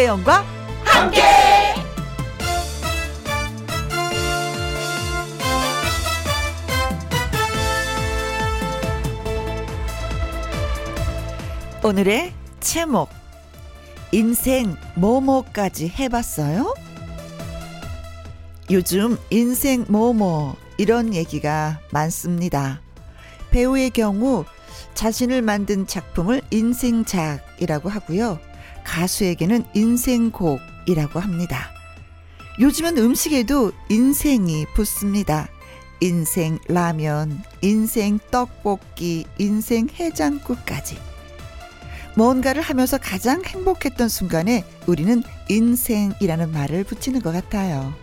김혜영과 함께. 오늘의 제목 인생 뭐뭐까지 해봤어요? 요즘 인생 뭐뭐 이런 얘기가 많습니다. 배우의 경우 자신을 만든 작품을 인생작이라고 하고요. 가수에게는 인생곡이라고 합니다. 요즘은 음식에도 인생이 붙습니다. 인생 라면, 인생 떡볶이, 인생 해장국까지. 뭔가를 하면서 가장 행복했던 순간에 우리는 인생이라는 말을 붙이는 것 같아요.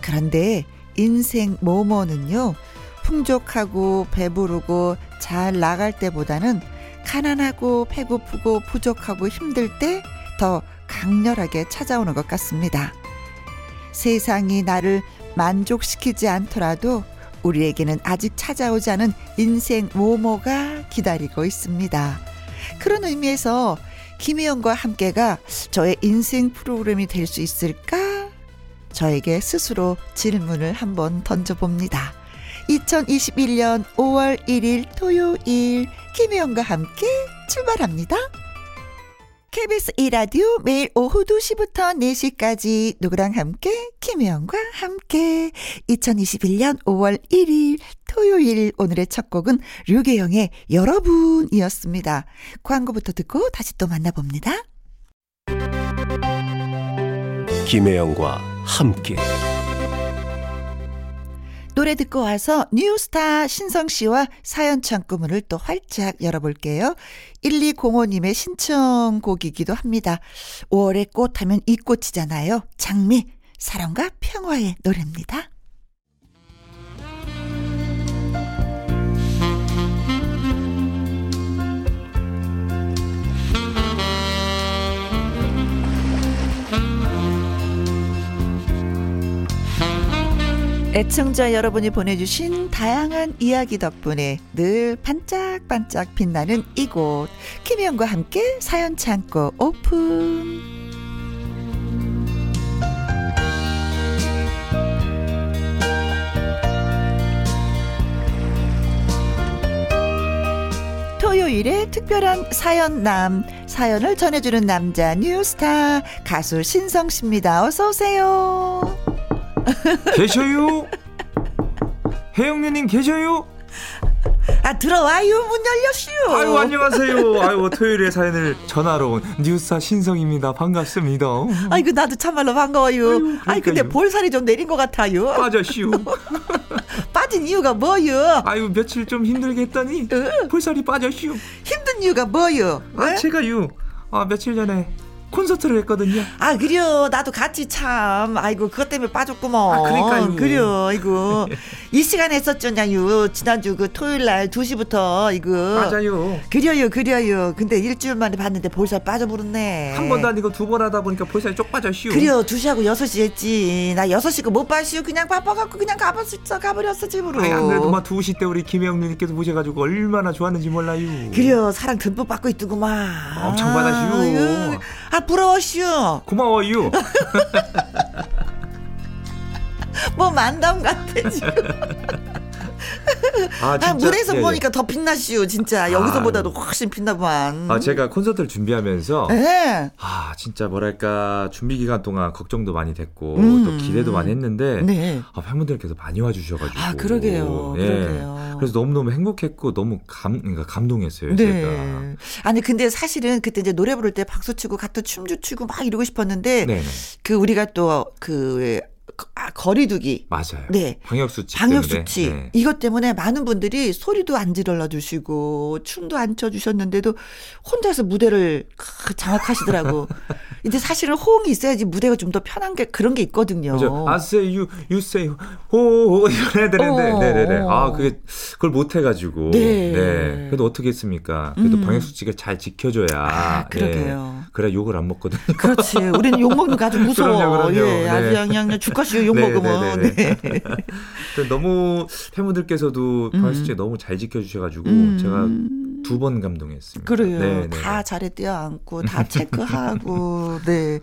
그런데 인생 뭐뭐는요, 풍족하고 배부르고 잘 나갈 때보다는 가난하고 배고프고 부족하고 힘들 때 더 강렬하게 찾아오는 것 같습니다. 세상이 나를 만족시키지 않더라도 우리에게는 아직 찾아오지 않은 인생 모모가 기다리고 있습니다. 그런 의미에서 김희영과 함께가 저의 인생 프로그램이 될 수 있을까? 저에게 스스로 질문을 한번 던져봅니다. 2021년 5월 1일 토요일 김혜영과 함께 출발합니다. KBS 이라디오 매일 오후 2시부터 4시까지 누구랑 함께 김혜영과 함께 2021년 5월 1일 토요일 오늘의 첫 곡은 류계영의 여러분이었습니다. 광고부터 듣고 다시 또 만나봅니다. 김혜영과 함께 노래 듣고 와서 뉴스타 신성 씨와 사연 창구 문을 또 활짝 열어볼게요. 1205님의 신청곡이기도 합니다. 5월의 꽃 하면 이 꽃이잖아요. 장미, 사랑과 평화의 노래입니다. 애청자 여러분이 보내주신 다양한 이야기 덕분에 늘 반짝반짝 빛나는 이곳. 김희영과 함께 사연 창고 오픈. 토요일에 특별한 사연남. 사연을 전해주는 남자 뉴스타 가수 신성 씨입니다. 어서 오세요 계셔요? 혜영누님 계셔요? 아 들어와요 문 열렸슈 아유 안녕하세요. 아유 토요일에 사연을 전화로 온 뉴스타 신성입니다. 반갑습니다. 아이고 나도 참말로 반가워요. 아이 근데 볼살이 좀 내린 것 같아요. 빠졌슈. 빠진 이유가 뭐요? 아유 며칠 좀 힘들게 했더니 응. 볼살이 빠졌슈. 힘든 이유가 뭐요? 아 에? 제가요. 아 며칠 전에 콘서트를 했거든요. 아 그래요. 나도 같이 참 아이고 그것 때문에 빠졌구먼. 아, 그러니까요. 그래요. 아이고. 이 시간에 했었잖아요 지난주 그 토요일 날 2시부터 이거 맞아요. 그래요 그래요. 근데 일주일 만에 봤는데 볼살 빠져버렸네. 한 번도 아니고 두 번 하다 보니까 볼살이 쪽 빠졌슈. 그래요. 2시하고 6시 했지. 나 6시 거못 봤슈 그냥 바빠갖고 그냥 가버렸어 가버렸어 집으로. 아니, 안 그래도 막 2시 때 우리 김혜영 누님께서 보셔가지고 얼마나 좋았는지 몰라요. 그래요. 사랑 듬뿍 받고 있더구만. 엄청 받아시오. 아유, 아 부러워슈 고마워요. 뭐 만담 같아 지금 아, 아, 진짜? 물에서 예, 예. 보니까 더 빛나시오 진짜 여기서보다도 훨씬 빛나구만 아, 제가 콘서트를 준비하면서 네. 아, 진짜 뭐랄까 준비 기간 동안 걱정도 많이 됐고 음. 또 기대도 많이 했는데 네. 아, 팬분들께서 많이 와주셔가지고 아 그러게요 예. 그러게요 그래서 너무 너무 행복했고 너무 감 그러니까 감동했어요. 제가. 네. 아니 근데 사실은 그때 이제 노래 부를 때 박수 치고 같은 춤도 추고 막 이러고 싶었는데 네네 그 우리가 또그 아, 거리두기 맞아요. 네. 방역 수칙 방역 때문에. 수칙 네. 이것 때문에 많은 분들이 소리도 안 질러 주시고 춤도 안 춰 주셨는데도 혼자서 무대를 크- 장악하시더라고. 이제 사실은 호응이 있어야지 무대가 좀 더 편한 게 그런 게 있거든요. 그죠? I say you, you say 호호 이래야 되는데, 어. 네네네. 아 그게 그걸 못 해가지고. 네. 그래도 어떻게 했습니까? 그래도 음. 방역 수칙을 잘 지켜줘야. 아, 그러게요. 예. 그래 욕을 안 먹거든요. 그렇지. 우리는 욕 먹는 거 아주 무서워. 그럼요, 그럼요. 예, 아주 네. 그냥 그냥 죽가시요 욕 네, 먹으면. 네, 네, 네. 너무 팬분들께서도 수칙 음. 너무 잘 지켜주셔가지고 음. 제가 두 번 감동했습니다. 그래요. 네, 네, 다 네. 자리에 뛰어앉고 다 체크하고 네.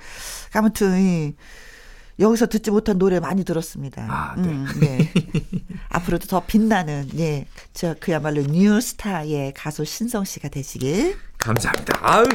아무튼 이, 여기서 듣지 못한 노래 많이 들었습니다. 아, 네. 음, 네. 앞으로도 더 빛나는 예, 저 그야말로 뉴스타의 가수 신성 씨가 되시길. 감사합니다. 아유.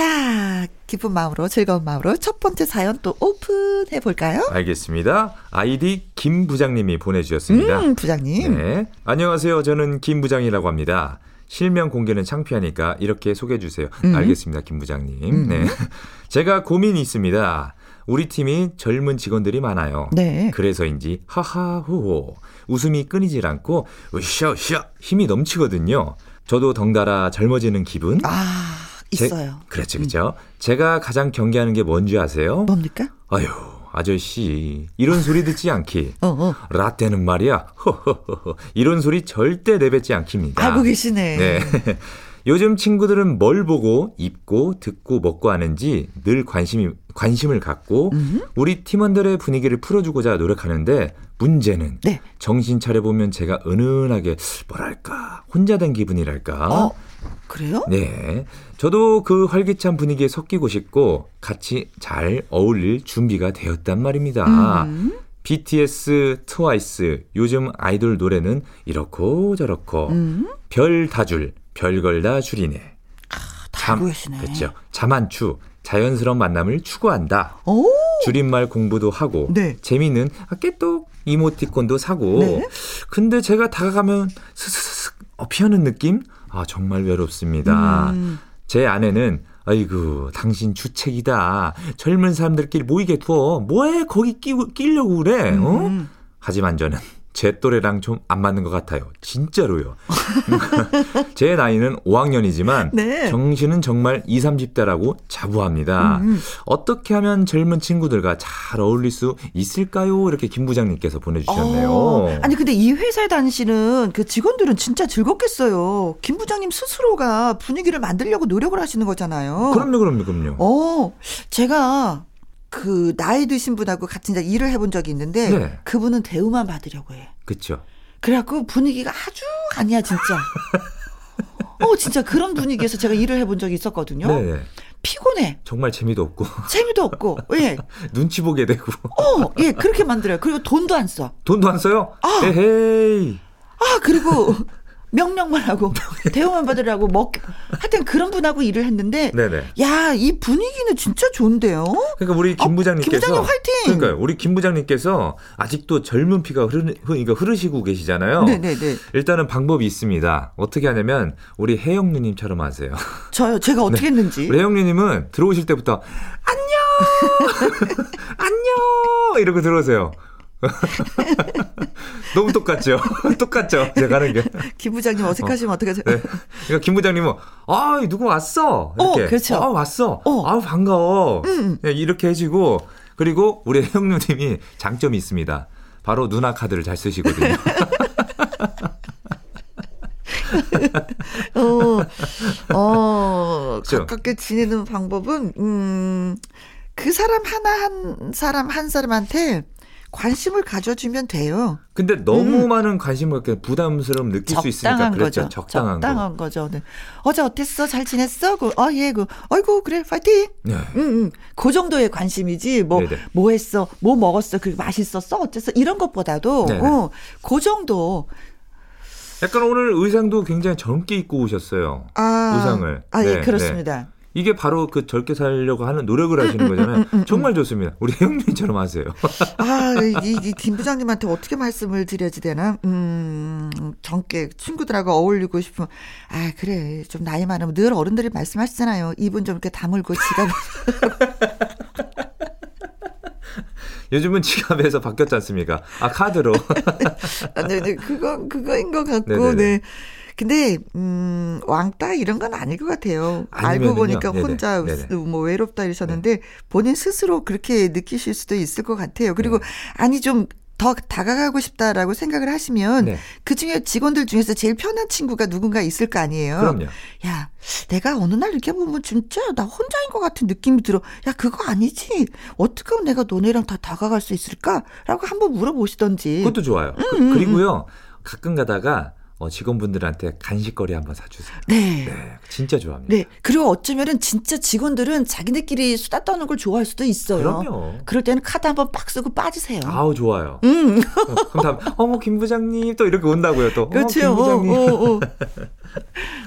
자, 기쁜 마음으로 즐거운 마음으로 첫 번째 사연 또 오픈해 볼까요? 알겠습니다. 아이디 김 부장님이 보내주셨습니다. 음, 부장님. 네. 안녕하세요. 저는 김 부장이라고 합니다. 실명 공개는 창피하니까 이렇게 소개해 주세요. 음. 알겠습니다. 김 부장님. 네. 제가 고민이 있습니다. 우리 팀이 젊은 직원들이 많아요. 네. 그래서인지 하하호호 웃음이 끊이질 않고 으쌰으쌰 힘이 넘치거든요. 저도 덩달아 젊어지는 기분. 아, 제- 있어요. 그렇죠, 그렇죠. 제가 가장 경계하는 게 뭔지 아세요? 뭡니까? 아유, 아저씨 이런 소리 듣지 않기. 어, 어. 라떼는 말이야. 허허허허. 이런 소리 절대 내뱉지 않깁니다. 알고 계시네. 네. 요즘 친구들은 뭘 보고 입고 듣고 먹고 하는지 늘 관심이 관심을 갖고 음. 우리 팀원들의 분위기를 풀어주고자 노력하는데 문제는 네. 정신 차려 보면 제가 은은하게 뭐랄까 혼자 된 기분이랄까. 어, 그래요? 네. 저도 그 활기찬 분위기에 섞이고 싶고 같이 잘 어울릴 준비가 되었단 말입니다. 음. BTS, 트와이스, 요즘 아이돌 노래는 이렇고 저렇고 음. 별 다 줄, 별걸 다 줄이네. 다 알고 계시네. 그렇죠. 자만추, 자연스러운 만남을 추구한다. 오, 줄임말 공부도 하고 네. 재미있는 아, 깨똑 이모티콘도 사고 네. 근데 제가 다가가면 스스스스 어, 피하는 느낌? 아 정말 외롭습니다. 음. 제 아내는 아이고 당신 주책이다. 젊은 사람들끼리 모이게 둬. 뭐해 거기 끼, 끼려고 그래. 어? 음. 하지만 저는 제 또래랑 좀 안 맞는 것 같아요. 진짜로요. 제 나이는 5학년이지만 네. 정신은 정말 20, 30대라고 자부합니다. 음. 어떻게 하면 젊은 친구들과 잘 어울릴 수 있을까요? 이렇게 김 부장님께서 보내주셨네요. 어, 아니 근데 이 회사에 다니시는 그 직원들은 진짜 즐겁겠어요. 김 부장님 스스로가 분위기를 만들려고 노력을 하시는 거잖아요. 그럼요, 그럼요, 그럼요. 어, 제가 그 나이 드신 분하고 같이 이제 일을 해본 적이 있는데 네. 그분은 대우만 받으려고 해. 그쵸. 그래갖고 분위기가 아주 아니야 진짜. 어 진짜 그런 분위기에서 제가 일을 해본 적이 있었거든요. 네. 피곤해. 정말 재미도 없고, 재미도 없고. 예. 눈치 보게 되고, 어, 예, 그렇게 만들어요. 그리고 돈도 안 써. 돈도 안 써요? 아. 에헤이. 아, 그리고 명령만 하고 대우만 받으라고 먹 하여튼 그런 분하고 일을 했는데. 야, 이 분위기는 진짜 좋은데요. 그러니까 우리 김 어, 부장님께서 김 부장님 화이팅! 그러니까요. 우리 김 부장님께서 아직도 젊은 피가 흐르, 그러니까 흐르시고 계시잖아요. 네, 네, 네. 일단은 방법이 있습니다. 어떻게 하냐면 우리 혜영 누님처럼 하세요. 저요. 제가 어떻게 했는지. 네. 우리 혜영 누님은 들어오실 때부터 안녕! 안녕! 이러고 들어오세요. 너무 똑같죠? 똑같죠? 제가 하는 게. 김 부장님 어색하시면 어떡하죠? 네. 그러니까 김 부장님은 아 누구 왔어 이렇게 어, 그렇죠. 아 왔어 어. 아 반가워 음. 네, 이렇게 해주고 그리고 우리 누님이 장점이 있습니다 바로 누나 카드를 잘 쓰시거든요 어, 어, 그렇죠. 가깝게 지내는 방법은, 음, 그 사람 하나 한 사람 한 사람한테 관심을 가져주면 돼요. 근데 너무 많은 관심을 부담스러움 느낄 수 있으니까 음. 그렇죠 거죠. 적당한, 적당한 거 죠. 네. 어제 어땠어? 잘 지냈어? 그, 어, 예, 그, 어이구, 그래, 파이팅! 거 네. 응, 응. 그 정도의 관심이지, 뭐, 네네. 뭐 했어? 뭐 먹었어? 그 맛있었어? 어땠어? 이런 것보다도, 네네. 어, 그 정도. 약간 오늘 의상도 굉장히 젊게 입고 오셨어요 아, 의상을. 아, 예, 네, 그렇습니다. 이게 바로 그 젊게 살려고 하는 노력을 음, 하시는 거잖아요 정말 좋습니다 우리 혜영 누님처럼 하세요 아, 이, 이, 김 부장님한테 어떻게 말씀을 드려야지 되나? 음, 젊게 친구들하고 어울리고 싶으면, 아, 그래. 좀 나이 많으면 늘 어른들이 말씀하시잖아요. 입은 좀 이렇게 다물고 지갑. 요즘은 지갑에서 바뀌었지 않습니까 아 카드로 아, 네, 네. 그거, 그거인 것 같고, 네네네. 네. 근데, 음, 왕따 이런 건 아닐 것 같아요. 알고 아니면은요. 보니까 네네. 혼자 네네. 뭐 외롭다 이러셨는데, 본인 스스로 그렇게 느끼실 수도 있을 것 같아요. 그리고, 네. 아니, 좀, 더 다가가고 싶다라고 생각을 하시면 네. 그 중에 직원들 중에서 제일 편한 친구가 누군가 있을 거 아니에요. 그럼요 야, 내가 어느 날 이렇게 보면 진짜 나 혼자인 것 같은 느낌이 들어. 야, 그거 아니지. 어떻게 하면 내가 너네랑 다 다가갈 수 있을까? 라고 한번 물어보시던지. 그것도 좋아요. 음, 그, 리고요 가끔 가다가 어, 직원분들한테 간식거리 한번 사주세요. 네. 네, 진짜 좋아합니다. 네. 그리고 어쩌면은 진짜 직원들은 자기네끼리 수다 떠는 걸 좋아할 수도 있어요. 그럼요. 그럴 때는 카드 한번 빡 쓰고 빠지세요. 아우 좋아요. 음. 어, 그럼 다음 어머 김 부장님 또 이렇게 온다고요 또. 그렇죠. 김 부장님. 어, 어, 어.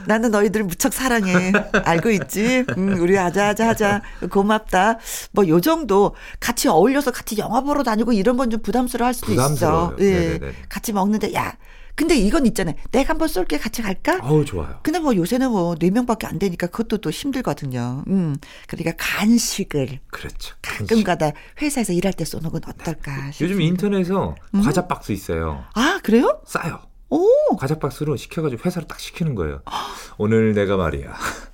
나는 너희들 무척 사랑해. 알고 있지? 음, 우리 하자, 하자, 하자. 고맙다. 뭐, 요 정도. 같이 어울려서 같이 영화 보러 다니고 이런 건 좀 부담스러워 할 수도 부담스러워요. 있어. 예. 네네네. 같이 먹는데, 야. 근데 이건 있잖아요. 내가 한번 쏠게 같이 갈까? 아우 좋아요. 근데 뭐 요새는 뭐, 네 명밖에 안 되니까 그것도 또 힘들거든요. 음. 그러니까 간식을 그렇죠. 가끔 가다 회사에서 일할 때 쏘는 건 어떨까 싶습니다. 요즘 인터넷에서 음. 과자 박스 있어요. 아, 그래요? 싸요. 오, 과자 박스로 시켜가지고 회사로 딱 시키는 거예요. 오늘 내가 말이야.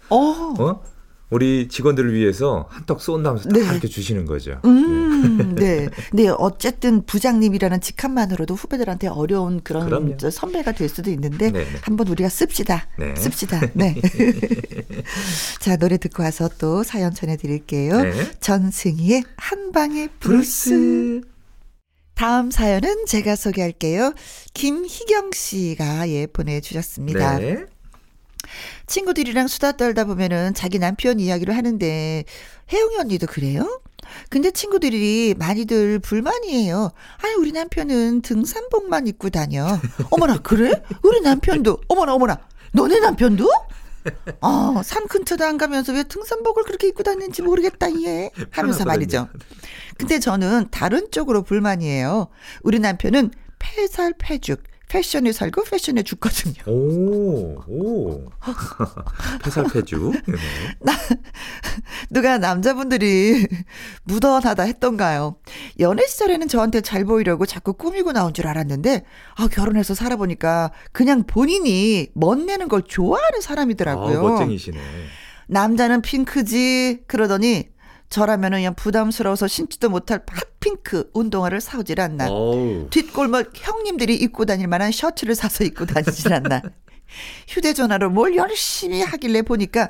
어. 어? 우리 직원들을 위해서 한턱 쏜다면서 딱 네. 이렇게 주시는 거죠. 음, 네. 네, 어쨌든 부장님이라는 직함만으로도 후배들한테 어려운 그런 그럼요. 저 선배가 될 수도 있는데 네, 네. 한번 우리가 씁시다. 네. 씁시다. 네. 자, 노래 듣고 와서 또 사연 전해 드릴게요. 네. 전승희의 한방의 브루스. 브루스. 다음 사연은 제가 소개할게요. 김희경 씨가 예 보내 주셨습니다. 네. 친구들이랑 수다 떨다 보면은 자기 남편 이야기를 하는데 혜영이 언니도 그래요? 근데 친구들이 많이들 불만이에요. 아니 우리 남편은 등산복만 입고 다녀. 어머나 그래? 우리 남편도 어머나 어머나 너네 남편도? 어, 산 근처도 안 가면서 왜 등산복을 그렇게 입고 다니는지 모르겠다, 얘. 하면서 말이죠. 근데 저는 다른 쪽으로 불만이에요. 우리 남편은 폐살폐죽, 패션에 살고 패션에 죽거든요. 오, 오. 폐살폐주. 네. 누가 남자분들이 무던하다 했던가요? 연애 시절에는 저한테 잘 보이려고 자꾸 꾸미고 나온 줄 알았는데, 아, 결혼해서 살아보니까 그냥 본인이 멋내는 걸 좋아하는 사람이더라고요. 아, 멋쟁이시네. 남자는 핑크지 그러더니 저라면은 그냥 부담스러워서 신지도 못할 핫핑크 운동화를 사오질 않나. 어우. 뒷골목 형님들이 입고 다닐 만한 셔츠를 사서 입고 다니질 않나. 휴대전화로 뭘 열심히 하길래 보니까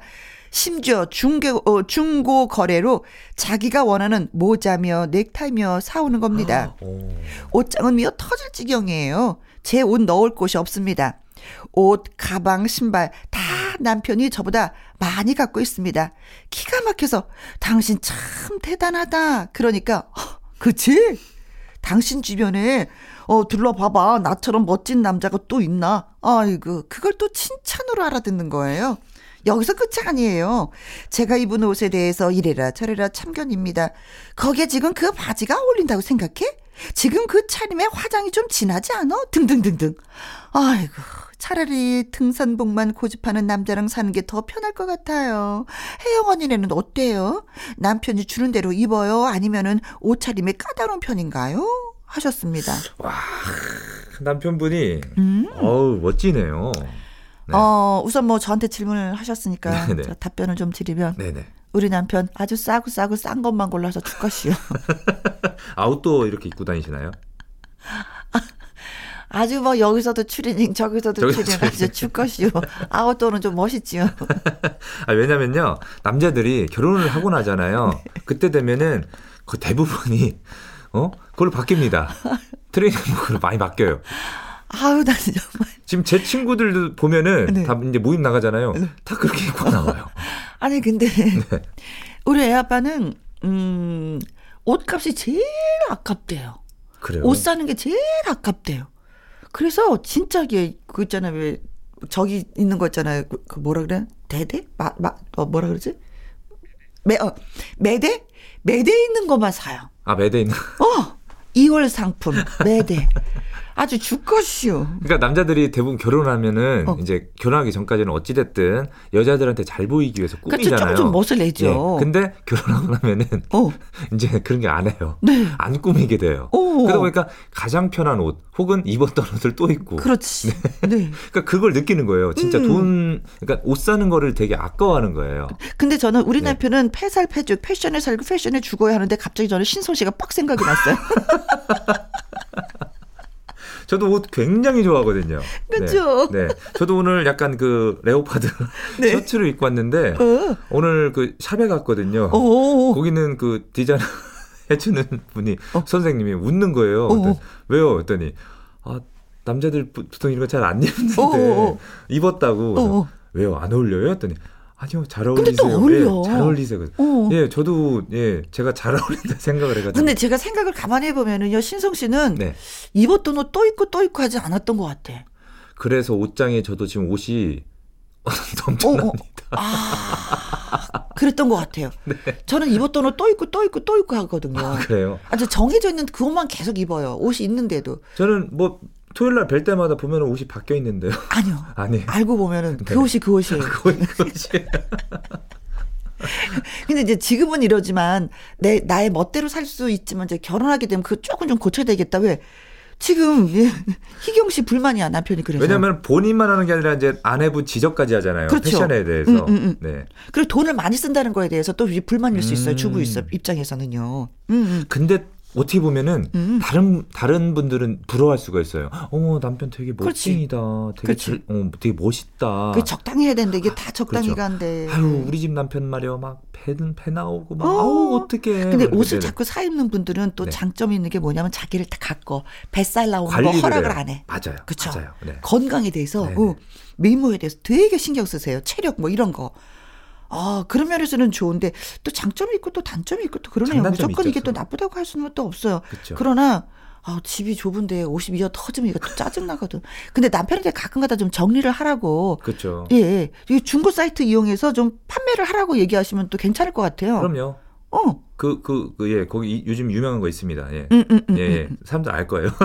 심지어 중고, 어, 중고 거래로 자기가 원하는 모자며 넥타이며 사오는 겁니다. 오. 옷장은 미어 터질 지경이에요. 제 옷 넣을 곳이 없습니다. 옷, 가방, 신발 다 남편이 저보다 많이 갖고 있습니다. 기가 막혀서 당신 참 대단하다. 그러니까 "헉, 그치? 당신 주변에 어 둘러봐봐 나처럼 멋진 남자가 또 있나? 아이고 그걸 또 칭찬으로 알아듣는 거예요. 여기서 끝이 아니에요. 제가 입은 옷에 대해서 이래라 저래라 참견입니다. 거기에 지금 그 바지가 어울린다고 생각해? 지금 그 차림에 화장이 좀 진하지 않아? 등등등등. 아이고 차라리 등산복만 고집하는 남자랑 사는 게 더 편할 것 같아요. 혜영 언니네는 어때요? 남편이 주는 대로 입어요? 아니면은 옷차림에 까다로운 편인가요? 하셨습니다. 남편분이 음. 어우 멋지네요. 네. 어, 우선 뭐 저한테 질문을 하셨으니까 네네. 제가 답변을 좀 드리면 네네. 우리 남편 아주 싸고 싸고 싼 것만 골라서 죽것이요. 아웃도어 이렇게 입고 다니시나요? 아주 뭐 여기서도 추리닝 저기서도 저기서 추리닝 아주 죽것이요. 아웃도어는 좀 멋있지요. 아, 왜냐면요. 남자들이 결혼을 하고 나잖아요. 네. 그때 되면은 그 대부분이 어? 그걸로 바뀝니다. 트레이닝복으로 많이 바뀌어요. 아유 나 정말 지금 제 친구들도 보면은 네. 다 이제 모임 나가잖아요. 다 그렇게 입고 나와요. 아니 근데 네. 우리 애 아빠는 음 옷값이 제일 아깝대요. 그래요. 옷 사는 게 제일 아깝대요. 그래서 진짜 이게 그 있잖아요. 왜 저기 있는 거 있잖아요. 그, 그 뭐라 그래? 대대? 마, 마, 어, 뭐라 그러지? 매, 어, 매대? 매대 있는 것만 사요. 아 매대 있는. 어! 2월 상품, 매대. 아주 죽것이요. 그러니까 남자들이 대부분 결혼하면은 어. 이제 결혼하기 전까지는 어찌 됐든 여자들한테 잘 보이기 위해서 그러니까 꾸미잖아요. 좀, 좀 멋을 내죠. 예. 근데 결혼하고 나면은 어, 이제 그런 게 안 해요. 네. 안 꾸미게 돼요. 오. 그러다 보니까 가장 편한 옷 혹은 입었던 옷을 또 입고 그렇지. 네. 그러니까 그걸 느끼는 거예요. 진짜 음. 돈, 그러니까 옷 사는 거를 되게 아까워하는 거예요. 근데 저는 우리 네. 남편은 패살 패죽, 패션에 살고 패션에 죽어야 하는데 갑자기 저는 신성 씨가 빡 생각이 났어요. 저도 옷 굉장히 좋아하거든요. 그죠? 네. 네. 저도 오늘 약간 그 레오파드 네. 셔츠를 입고 왔는데 어. 오늘 그 샵에 갔거든요. 오. 거기는 그 디자인 해주는 분이 어. 선생님이 웃는 거예요. 어. 그랬더니 왜요? 했더니 아 남자들 보- 보통 이런 거 잘 안 입는데 어어어. 입었다고. 왜요 안 어울려요? 했더니 아니요 잘 근데 또 어울리세요. 어울려. 예, 잘 어울리세요. 어. 예 저도 예 제가 잘 어울린다 생각을 해가지고 근데 제가 생각을 가만히 해보면은요, 신성 씨는 네 입었던 옷 또 입고 또 입고 하지 않았던 것 같아. 그래서 옷장에 저도 지금 옷이 어, 어. 넘쳐납니다. 아, 그랬던 것 같아요. 네. 저는 입었던 옷 또 입고 또 입고 또 입고 하거든요. 그래요. 아주 정해져 있는 그것만 계속 입어요. 옷이 있는데도. 저는 뭐 토요일 날 뵐 때마다 보면 옷이 바뀌어 있는데요. 아니요. 아니 알고 보면은 그 네. 옷이 그 옷이에요. 그거 그것이 근데 이제 지금은 이러지만 내 나의 멋대로 살 수 있지만 이제 결혼하게 되면 그 조금 좀 고쳐야 되겠다. 왜? 지금 예, 희경 씨 불만이야 남편이 그래서. 왜냐면 본인만 하는 게 아니라 이제 아내분 지적까지 하잖아요. 그렇죠. 패션에 대해서. 음, 음, 음. 네. 그리고 돈을 많이 쓴다는 거에 대해서 또 불만일 수 있어요. 음. 주부 입장에서는요. 음, 음. 근데 어떻게 보면은 음. 다른 다른 분들은 부러워할 수가 있어요. 어머 남편 되게. 멋쟁이다. 되게. 절- 어, 되게 멋있다. 그게 적당히 해야 되는데 이게 다 적당히 그렇죠. 가는데. 아유 우리 집 남편 말이야 막 배는 배 나오고 막 어. 아우 어떡해. 근데 막 옷을 자꾸 사 입는 분들은 또 네. 장점이 있는 게 뭐냐면 자기를 다 갖고 뱃살 나오는 거 허락을 해요. 안 해. 맞아요. 그쵸? 맞아요. 네. 건강에 대해서 네네. 어, 미모에 대해서 되게 신경 쓰세요. 체력 뭐 이런 거. 아, 그런 면에서는 좋은데 또 장점이 있고 또 단점이 있고 또 그러네요. 무조건 이게 또. 나쁘다고 할 수는 또 없어요. 그쵸. 그러나 아, 집이 좁은데 옷이 미어 터지면 이거 또 짜증나거든. 근데 남편한테 가끔 가다 좀 정리를 하라고. 그렇죠. 예, 예. 이 중고 사이트 이용해서 좀 판매를 하라고 얘기하시면 또 괜찮을 것 같아요. 그럼요. 어. 그, 그, 그, 예, 거기 이- 요즘 유명한 거 있습니다. 예. 음, 음, 음, 예, 예. 음. 사람들 알 거예요.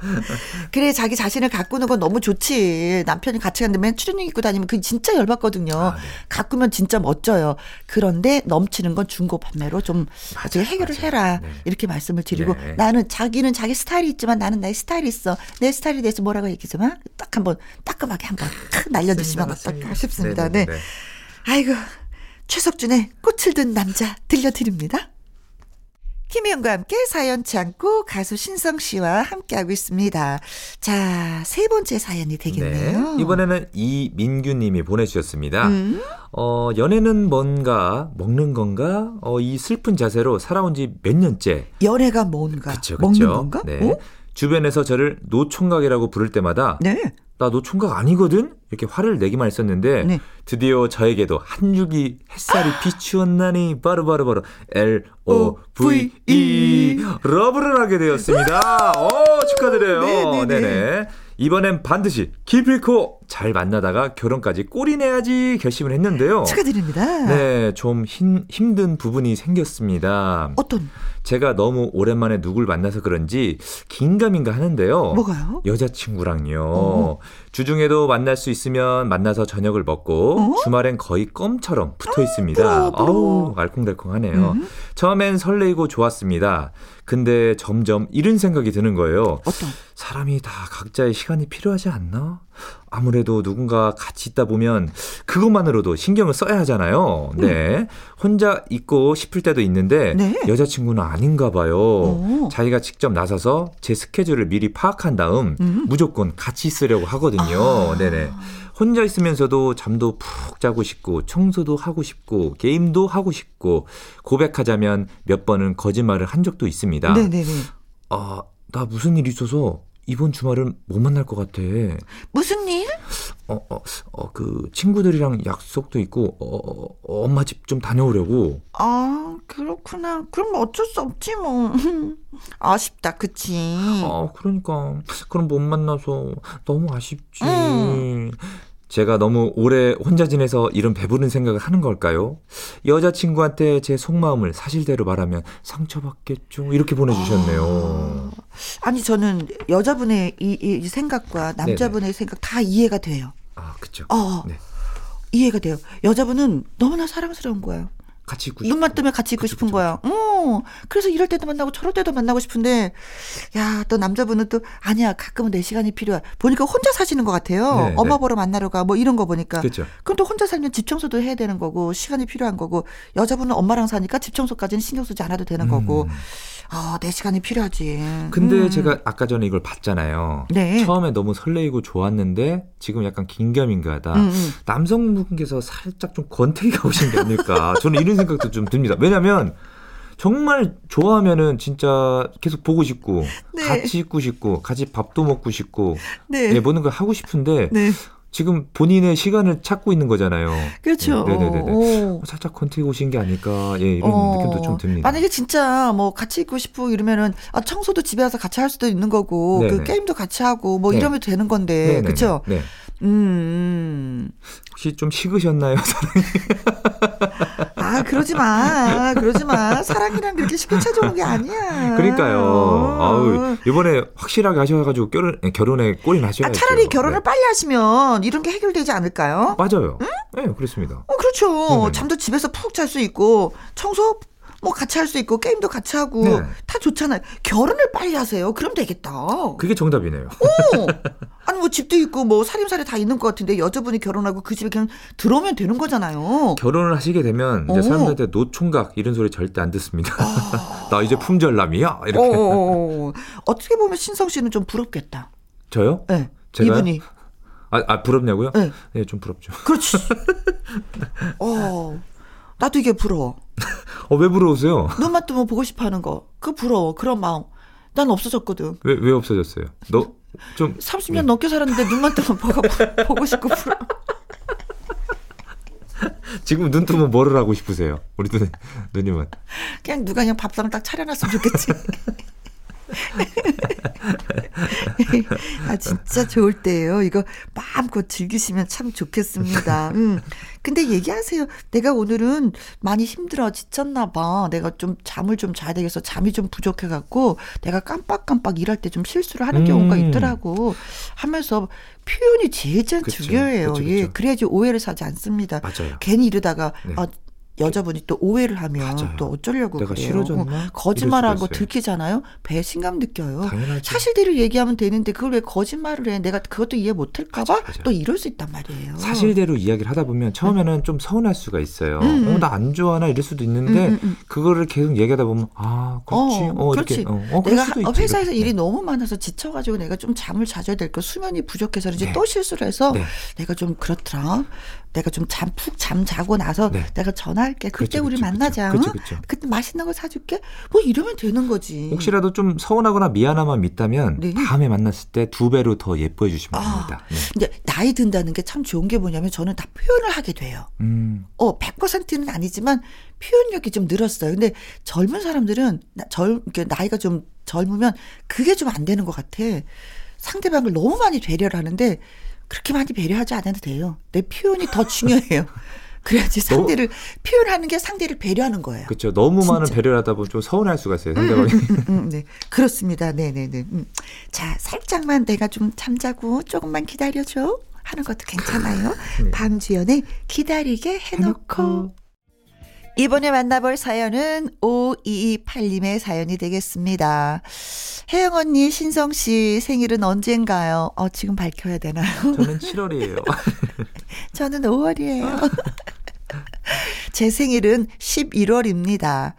그래 자기 자신을 가꾸는 건 너무 좋지. 남편이 같이 갔는데 맨 추리닝 입고 다니면 그게 진짜 열받거든요. 아, 네. 가꾸면 진짜 멋져요. 그런데 넘치는 건 중고 판매로 좀 어떻게 해결을 맞아요. 해라. 네. 이렇게 말씀을 드리고 네. 나는 자기는 자기 스타일이 있지만 나는 나의 스타일이 있어. 내 스타일에 대해서 뭐라고 얘기하지만 딱 한번 따끔하게 한번 탁 날려주시면 어떨까 싶습니다. 네. 네네네. 아이고 최석준의 꽃을 든 남자 들려드립니다. 김혜영과 함께 사연 참고 가수 신성 씨와 함께하고 있습니다. 자, 세 번째 사연이 되겠네요. 네. 이번에는 이민규 님이 보내주셨습니다. 음? 어, 연애는 뭔가, 먹는 건가? 어, 이 슬픈 자세로 살아온 지 몇 년째. 연애가 뭔가 그쵸, 먹는 그쵸. 건가? 네. 어? 주변에서 저를 노총각이라고 부를 때마다 네. 나 노총각 아니거든? 이렇게 화를 내기만 했었는데 네. 드디어 저에게도 한 줄기 햇살이 비추었나니 바로바로 바로 L O V E love를 하게 되었습니다. 오, 축하드려요. 네네네. 네네. 이번엔 반드시 기필코 잘 만나다가 결혼까지 꼬리 내야지 결심을 했는데요. 축하드립니다. 네, 좀 힘, 힘든 부분이 생겼습니다. 어떤 제가 너무 오랜만에 누굴 만나서 그런지 긴가민가 하는데요. 뭐가요? 여자친구랑요. 어. 주중에도 만날 수 있으면 만나서 저녁을 먹고 어? 주말엔 거의 껌처럼 붙어 있습니다. 부러워. 아우 알콩달콩하네요. 음. 처음엔 설레이고 좋았습니다. 근데 점점 이런 생각이 드는 거예요. 어떤? 사람이 다 각자의 시간이 필요하지 않나? 아무래도 누군가 같이 있다 보면 그것만으로도 신경을 써야 하잖아요. 네. 혼자 있고 싶을 때도 있는데 네. 여자친구는 아닌가 봐요. 오. 자기가 직접 나서서 제 스케줄을 미리 파악한 다음 음. 무조건 같이 있으려고 하거든요. 아. 네네. 혼자 있으면서도 잠도 푹 자고 싶고 청소도 하고 싶고 게임도 하고 싶고 고백하자면 몇 번은 거짓말을 한 적도 있습니다. 네네네. 아, 나 무슨 일 있어서 이번 주말은 못 만날 것 같아. 무슨 일? 어, 어, 어, 그 친구들이랑 약속도 있고 어, 어, 어, 엄마 집 좀 다녀오려고. 아, 그렇구나. 그럼 어쩔 수 없지 뭐. 아쉽다, 그치? 아, 그러니까 그럼 못 만나서 너무 아쉽지. 음. 제가 너무 오래 혼자 지내서 이런 배부른 생각을 하는 걸까요? 여자친구한테 제 속마음을 사실대로 말하면 상처받겠죠. 이렇게 보내주셨네요. 아 니 저는 여자분의 이, 이 생각과 남자분의 생각 다 이해가 돼요. 아, 그쵸. 어, 네. 이해가 돼요. 여자분은 너무나 사랑스러운 거예요. 같이 있고. 눈만 뜨면 같이 있고 그쵸, 싶은 거야. 어, 그래서 이럴 때도 만나고 저럴 때도 만나고 싶은데, 야, 또 남자분은 또, 아니야, 가끔은 내 시간이 필요해. 보니까 혼자 사시는 것 같아요. 네, 엄마 네. 보러 만나러 가, 뭐 이런 거 보니까. 그렇죠. 그럼 또 혼자 살면 집 청소도 해야 되는 거고, 시간이 필요한 거고, 여자분은 엄마랑 사니까 집 청소까지는 신경 쓰지 않아도 되는 거고, 아, 내 시간이 필요하지. 근데 음. 제가 아까 전에 이걸 봤잖아요. 네. 처음에 너무 설레이고 좋았는데 지금 약간 긴가민가하다. 음, 음. 남성분께서 살짝 좀 권태기가 오신 게 아닐까. 저는 이런 생각도 좀 듭니다. 왜냐면 정말 좋아하면은 진짜 계속 보고 싶고 네. 같이 있고 싶고 같이 밥도 먹고 싶고 네. 예, 모든 걸 하고 싶은데 네. 지금 본인의 시간을 찾고 있는 거잖아요. 그렇죠. 네, 네네네. 오. 살짝 권태기 오신 게 아닐까 예, 이런 어, 느낌도 좀 듭니다. 만약에 진짜 뭐 같이 있고 싶고 이러면은 아, 청소도 집에 와서 같이 할 수도 있는 거고 그 네네. 게임도 같이 하고 뭐 네. 이러면 되는 건데. 그렇죠? 네. 음, 음. 혹시 좀 식으셨나요? 아 그러지 마, 그러지 마. 사랑이란 그렇게 쉽게 찾아오는 게 아니야. 그러니까요. 어. 아우, 이번에 확실하게 하셔가지고 결혼, 결혼에 꼴이 나셔야죠. 아, 차라리 결혼을 네. 빨리 하시면 이런 게 해결되지 않을까요? 맞아요. 네, 그렇습니다. 어, 그렇죠. 네네네. 잠도 집에서 푹 잘 수 있고 청소 뭐 같이 할 수 있고 게임도 같이 하고 네. 다 좋잖아요. 결혼을 빨리 하세요. 그럼 되겠다. 그게 정답이네요. 어. 아니 뭐 집도 있고 뭐 살림살이 다 있는 것 같은데 여자분이 결혼하고 그 집에 그냥 들어오면 되는 거잖아요. 결혼을 하시게 되면 이제 어. 사람들한테 노총각 이런 소리 절대 안 듣습니다. 나 이제 품절남이야? 이렇게. 어떻게 보면 신성 씨는 좀 부럽겠다. 저요? 네. 제가요? 이분이. 아, 아, 부럽냐고요? 네. 네, 좀 부럽죠. 그렇지. 어. 나도 이게 부러워. 어, 왜 부러우세요? 눈만 뜨면 보고 싶어 하는 거. 그 부러워. 그런 마음. 난 없어졌거든. 왜, 왜 없어졌어요? 너, 좀. 30년 넘게 살았는데 눈만 뜨면 보고, 보고 싶고 부러워. 지금 눈 뜨면 뭐를 하고 싶으세요? 우리 누, 누님은. 그냥 누가 그냥 밥상을 딱 차려놨으면 좋겠지. 아, 진짜 좋을 때예요. 이거 마음껏 즐기시면 참 좋겠습니다. 음. 근데 얘기하세요. 내가 오늘은 많이 힘들어 지쳤나 봐. 내가 좀 잠을 좀 자야 되겠어. 잠이 좀 부족해 갖고 내가 깜빡깜빡 일할 때 좀 실수를 하는 음. 경우가 있더라고. 하면서 표현이 제일 제일 그쵸, 중요해요. 그쵸, 예. 그쵸. 그래야지 오해를 사지 않습니다. 맞아요. 괜히 이러다가 네. 아, 여자분이 또 오해를 하면 맞아요. 또 어쩌려고 내가 그래요. 싫어졌나? 어, 거짓말한 거. 들키잖아요. 배신감 느껴요. 당연하죠. 사실대로 얘기하면 되는데 그걸 왜 거짓말을 해? 내가 그것도 이해 못할까봐. 또 이럴 수 있단 말이에요. 사실대로 이야기를 하다 보면 처음에는 좀 서운할 수가 있어요. 음, 음. 어, 나 안 좋아하나 이럴 수도 있는데 음, 음, 음. 그거를 계속 얘기하다 보면 아 그렇지. 어, 어, 그렇지. 이렇게 어, 어, 내가 있지, 회사에서 이렇게. 일이 너무 많아서 지쳐가지고 내가 좀 잠을 자줘야 될 거 수면이 부족해서 그런지 네. 또 실수를 해서 네. 내가 좀 그렇더라. 내가 좀 잠 푹 잠 자고 나서 네. 내가 전화할게. 그때 그쵸, 우리 그쵸, 만나자. 그쵸, 응? 그쵸. 그때 맛있는 거 사줄게. 뭐 이러면 되는 거지. 혹시라도 좀 서운하거나 미안함만 있다면 네. 다음에 만났을 때 두 배로 더 예뻐해 주시면 아. 됩니다. 네. 근데 나이 든다는 게 참 좋은 게 뭐냐면 저는 다 표현을 하게 돼요. 음, 어, 100%는 아니지만 표현력이 좀 늘었어요. 근데 젊은 사람들은 나- 젊, 나이가 좀 젊으면 그게 좀 안 되는 것 같아. 상대방을 너무 많이 배려를 하는데 그렇게 많이 배려하지 않아도 돼요. 내 표현이 더 중요해요. 그래야지 너무- 상대를 표현하는 게 상대를 배려하는 거예요. 그렇죠. 너무 많은 진짜. 배려를 하다 보면 좀 서운할 수가 있어요. 상대방이. 음, 음, 네. 그렇습니다. 네 네네. 음. 자, 살짝만 내가 좀 잠자고 조금만 기다려 줘. 하는 것도 괜찮아요. 네. 방주연의 기다리게 해놓고. 이번에 만나볼 사연은 5228님의 사연이 되겠습니다. 혜영 언니, 신성 씨 생일은 언젠가요? 어, 지금 밝혀야 되나요? 저는 7월이에요. 저는 5월이에요. 제 생일은 11월입니다.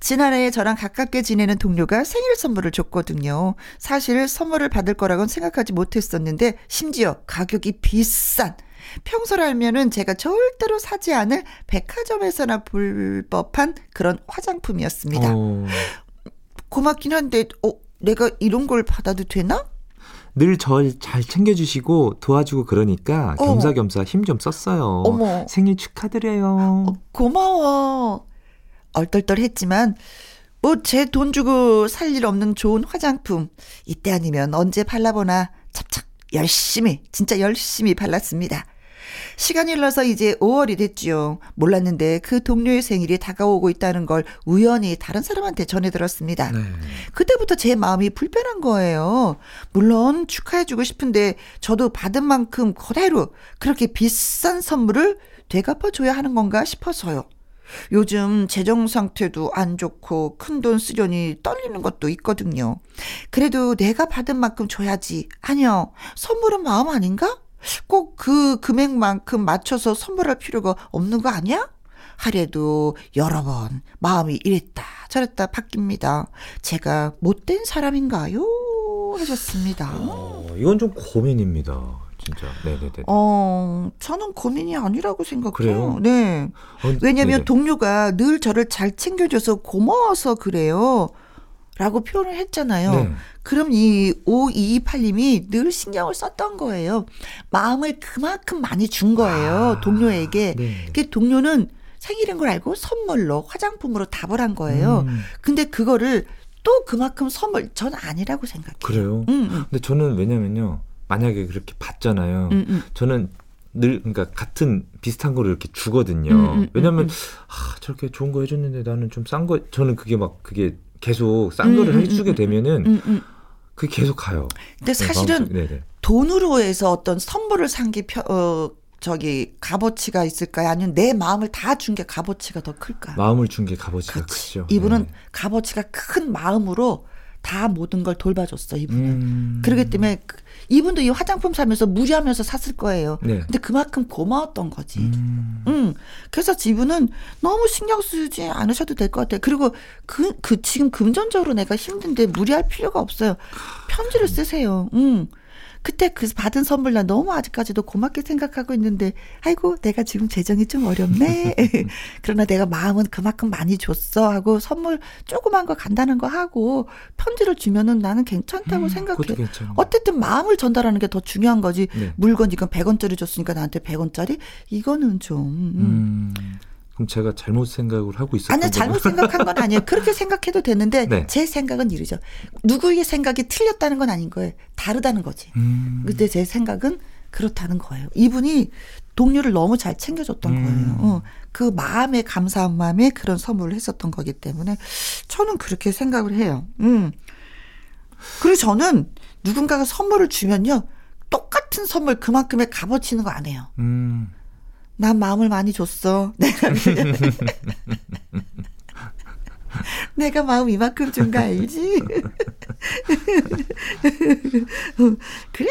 지난해에 저랑 가깝게 지내는 동료가 생일 선물을 줬거든요. 사실 선물을 받을 거라고는 생각하지 못했었는데 심지어 가격이 비싼 평소라면은 제가 절대로 사지 않을 백화점에서나 볼 법한 그런 화장품이었습니다. 어, 고맙긴 한데 어 내가 이런 걸 받아도 되나? 늘 절 잘 챙겨주시고 도와주고 그러니까 어. 겸사겸사 힘 좀 썼어요. 어머. 생일 축하드려요. 어, 고마워. 얼떨떨했지만 뭐 제 돈 주고 살 일 없는 좋은 화장품 이때 아니면 언제 발라보나 찹찹 열심히 진짜 열심히 발랐습니다. 시간이 흘러서 이제 5월이 됐지요. 몰랐는데 그 동료의 생일이 다가오고 있다는 걸 우연히 다른 사람한테 전해 들었습니다. 네. 그때부터 제 마음이 불편한 거예요. 물론 축하해주고 싶은데 저도 받은 만큼 그대로 그렇게 비싼 선물을 되갚아줘야 하는 건가 싶어서요. 요즘 재정 상태도 안 좋고 큰 돈 쓰려니 떨리는 것도 있거든요. 그래도 내가 받은 만큼 줘야지. 아니요. 선물은 마음 아닌가? 꼭 그 금액만큼 맞춰서 선물할 필요가 없는 거 아니야? 하래도 여러 번 마음이 이랬다 저랬다 바뀝니다. 제가 못된 사람인가요? 하셨습니다. 어, 이건 좀 고민입니다. 진짜. 네네네. 어, 저는 고민이 아니라고 생각해요. 그래요? 네. 어, 왜냐면 네네. 동료가 늘 저를 잘 챙겨줘서 고마워서 그래요. 라고 표현을 했잖아요. 네. 그럼 이 5228님이 늘 신경을 썼던 거예요. 마음을 그만큼 많이 준 거예요. 아, 동료에게. 네. 그 동료는 생일인 걸 알고 선물로 화장품으로 답을 한 거예요. 음, 근데 그거를 또 그만큼 선물 전 아니라고 생각해요. 그래요? 응, 응, 근데 저는 왜냐면요. 만약에 그렇게 받잖아요. 응, 응. 저는 늘 그러니까 같은 비슷한 거를 이렇게 주거든요. 음, 음, 왜냐면 음, 음. 아, 저렇게 좋은 거 해줬는데 나는 좀 싼 거 저는 그게 막 그게 계속 싼 음, 거를 음, 해주게 음, 되면은. 그게 계속 가요. 근데 네, 사실은 마음속에. 네네. 돈으로 해서 어떤 선물을 산게 어, 저기 값어치가 있을까요? 아니면 내 마음을 다 준 게 값어치가 더 클까? 마음을 준 게 값어치가 그렇지. 크죠. 이분은 네. 값어치가 큰 마음으로 다 모든 걸 돌봐줬어 이분은. 음. 그렇기 때문에 그- 이분도 이 화장품 사면서 무리하면서 샀을 거예요. 네. 근데 그만큼 고마웠던 거지. 음. 응. 그래서 이분은 너무 신경 쓰지 않으셔도 될 것 같아요. 그리고 그, 그 지금 금전적으로 내가 힘든데 무리할 필요가 없어요. 편지를 쓰세요. 응. 그때 그 받은 선물 나 너무 아직까지도 고맙게 생각하고 있는데 아이고 내가 지금 재정이 좀 어렵네. 그러나 내가 마음은 그만큼 많이 줬어 하고 선물 조그만 거 간단한 거 하고 편지를 주면은 나는 괜찮다고 음, 생각해. 어쨌든 마음을 전달하는 게 더 중요한 거지. 네. 물건 이건 100원짜리 줬으니까 나한테 100원짜리 이거는 좀 음. 음. 그럼 제가 잘못 생각을 하고 있었던 아니 잘못 생각한 건 아니에요. 그렇게 생각해도 되는데 네. 제 생각은 이러죠. 누구의 생각이 틀렸다는 건 아닌 거예요. 다르다는 거지. 음. 근데 제 생각은 그렇다는 거예요. 이분이 동료를 너무 잘 챙겨줬던 음. 거예요. 어, 그 마음에 감사한 마음에 그런 선물을 했었던 거기 때문에 저는 그렇게 생각을 해요. 음. 그리고 저는 누군가가 선물을 주면요. 똑같은 선물 그만큼의 값어치는 거 안 해요. 음. 난 마음을 많이 줬어. 내가 내가 마음 이만큼 준 거 알지? 그래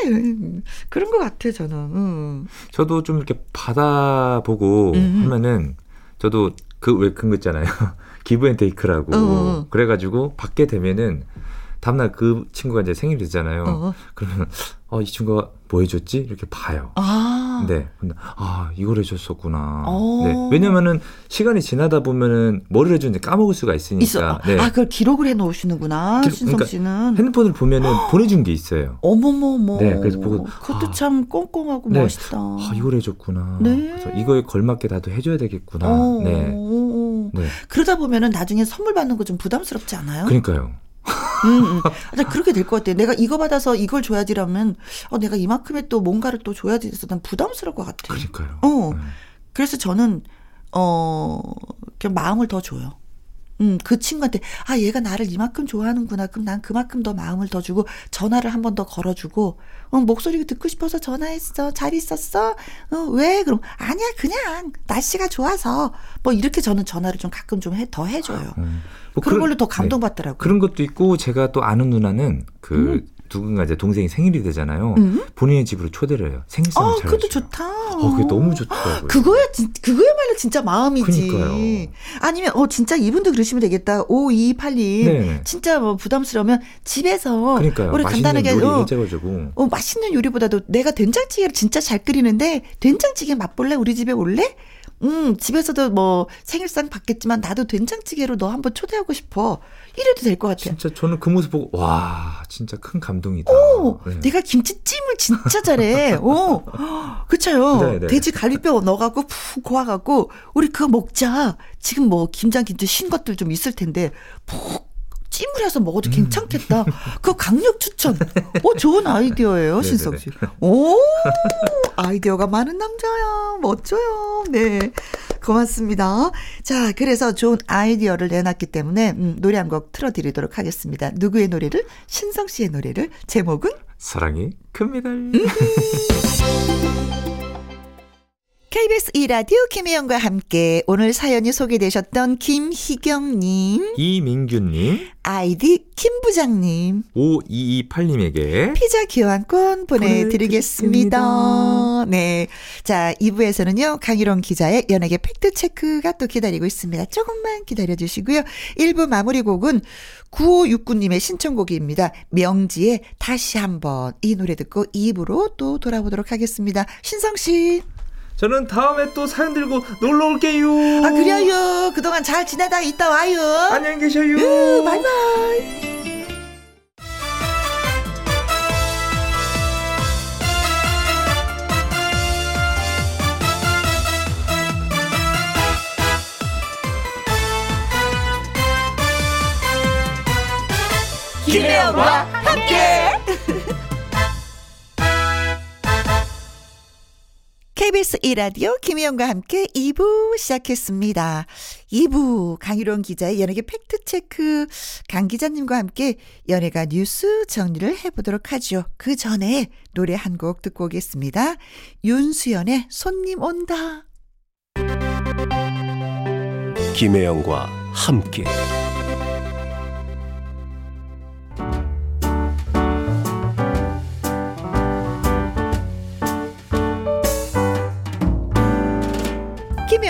그런 것 같아 저는. 음. 저도 좀 이렇게 받아보고 음. 하면은 저도 그왜 그거 있잖아요. 기브앤테이크라고. 어. 그래가지고 받게 되면은 다음날 그 친구가 이제 생일 되잖아요. 어. 그러면 어, 이 친구가 뭐 해줬지? 이렇게 봐요. 아. 네. 근데 아, 이걸 해줬었구나. 어. 네. 왜냐면은 시간이 지나다 보면은 뭐를 해줬는지 까먹을 수가 있으니까. 있어. 네. 아 그걸 기록을 해 놓으시는구나 기록- 신성 그러니까 씨는. 핸드폰을 보면은 보내준 게 있어요. 어머머머. 네, 그래서 보고, 그것도 아. 참 꼼꼼하고 네. 멋있다. 아, 이걸 해줬구나. 네. 그래서 이거에 걸맞게 나도 해줘야 되겠구나. 어, 네. 어, 어. 네. 그러다 보면은 나중에 선물 받는 거 좀 부담스럽지 않아요? 그러니까요. 음, 음. 아, 나 그렇게 될 것 같아. 내가 이거 받아서 이걸 줘야지라면, 어, 내가 이만큼의 또 뭔가를 또 줘야지 해서 난 부담스러울 것 같아. 그러니까요. 어. 네. 그래서 저는, 어, 그냥 마음을 더 줘요. 음, 그 친구한테, 아, 얘가 나를 이만큼 좋아하는구나. 그럼 난 그만큼 더 마음을 더 주고, 전화를 한 번 더 걸어주고, 어, 목소리가 듣고 싶어서 전화했어. 잘 있었어? 어, 왜? 그럼, 아니야, 그냥, 날씨가 좋아서. 뭐, 이렇게 저는 전화를 좀 가끔 좀 해, 더 해줘요. 음. 뭐 그런 걸로 더 네. 감동받더라고요. 그런 것도 있고 제가 또 아는 누나는 그 음. 누군가 이제 동생이 생일이 되잖아요. 음? 본인의 집으로 초대를 해요. 생일상을 어, 잘 그것도 해줘요. 좋다. 어, 그게 너무 좋더라고요. 그거야, 진, 그거야말로 진짜 마음이지. 그러니까요. 아니면, 어, 진짜 이분도 그러시면 되겠다. 5282. 네. 진짜 뭐 부담스러우면 집에서 그러니까요. 우리 간단하게 요리 어, 해줘가지고 어, 맛있는 요리보다도 내가 된장찌개를 진짜 잘 끓이는데 된장찌개 맛볼래? 우리 집에 올래? 음, 집에서도 뭐 생일상 받겠지만 나도 된장찌개로 너 한번 초대하고 싶어. 이래도 될 것 같아. 진짜 저는 그 모습 보고 와 진짜 큰 감동이다. 오, 네. 내가 김치찜을 진짜 잘해. 오, 그쵸. 네, 네. 돼지 갈비뼈 넣어갖고 푹 고아갖고 우리 그거 먹자. 지금 뭐 김장 김치 신 것들 좀 있을 텐데 푹 찜을 해서 먹어도 괜찮겠다. 그거 강력 추천. 어, 좋은 아이디어예요, 네네네. 신성 씨. 오, 아이디어가 많은 남자야. 멋져요. 네. 고맙습니다. 자, 그래서 좋은 아이디어를 내놨기 때문에 음, 노래 한 곡 틀어드리도록 하겠습니다. 누구의 노래를? 신성 씨의 노래를. 제목은 사랑이 큽니다. 음. KBS 2라디오 김혜영과 함께 오늘 사연이 소개되셨던 김희경님, 이민규님, 아이디 김부장님, 5228님에게 피자 교환권 보내드리겠습니다. 네. 자, 2부에서는요, 강희롱 기자의 연예계 팩트체크가 또 기다리고 있습니다. 조금만 기다려주시고요. 1부 마무리 곡은 9569님의 신청곡입니다. 명지의 다시 한번 이 노래 듣고 2부로 또 돌아보도록 하겠습니다. 신성씨. 저는 다음에 또 사연 들고 놀러 올게요. 아, 그래요. 그동안 잘 지내다 있다 와요. 안녕히 계셔요. 으, 바이바이. 김혜영과 함께. KBS 1라디오 김희영과 함께 2부 시작했습니다. 2부 강희롱 기자의 연예계 팩트체크 강 기자님과 함께 연예가 뉴스 정리를 해보도록 하죠. 그 전에 노래 한 곡 듣고 오겠습니다. 윤수연의 손님 온다. 김혜영과 함께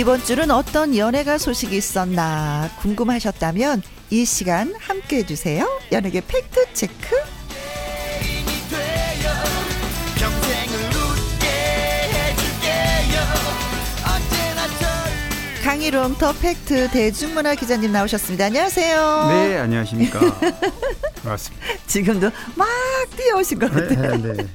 이번 주는 어떤 연예가 소식이 있었나 궁금하셨다면 이 시간 함께 해주세요. 연예계 팩트 체크. 강일홍 더 팩트 대중문화 기자님 나오셨습니다. 안녕하세요. 네, 안녕하십니까. 반갑습니다. 지금도 막 뛰어오신 것 같아요. 네, 네.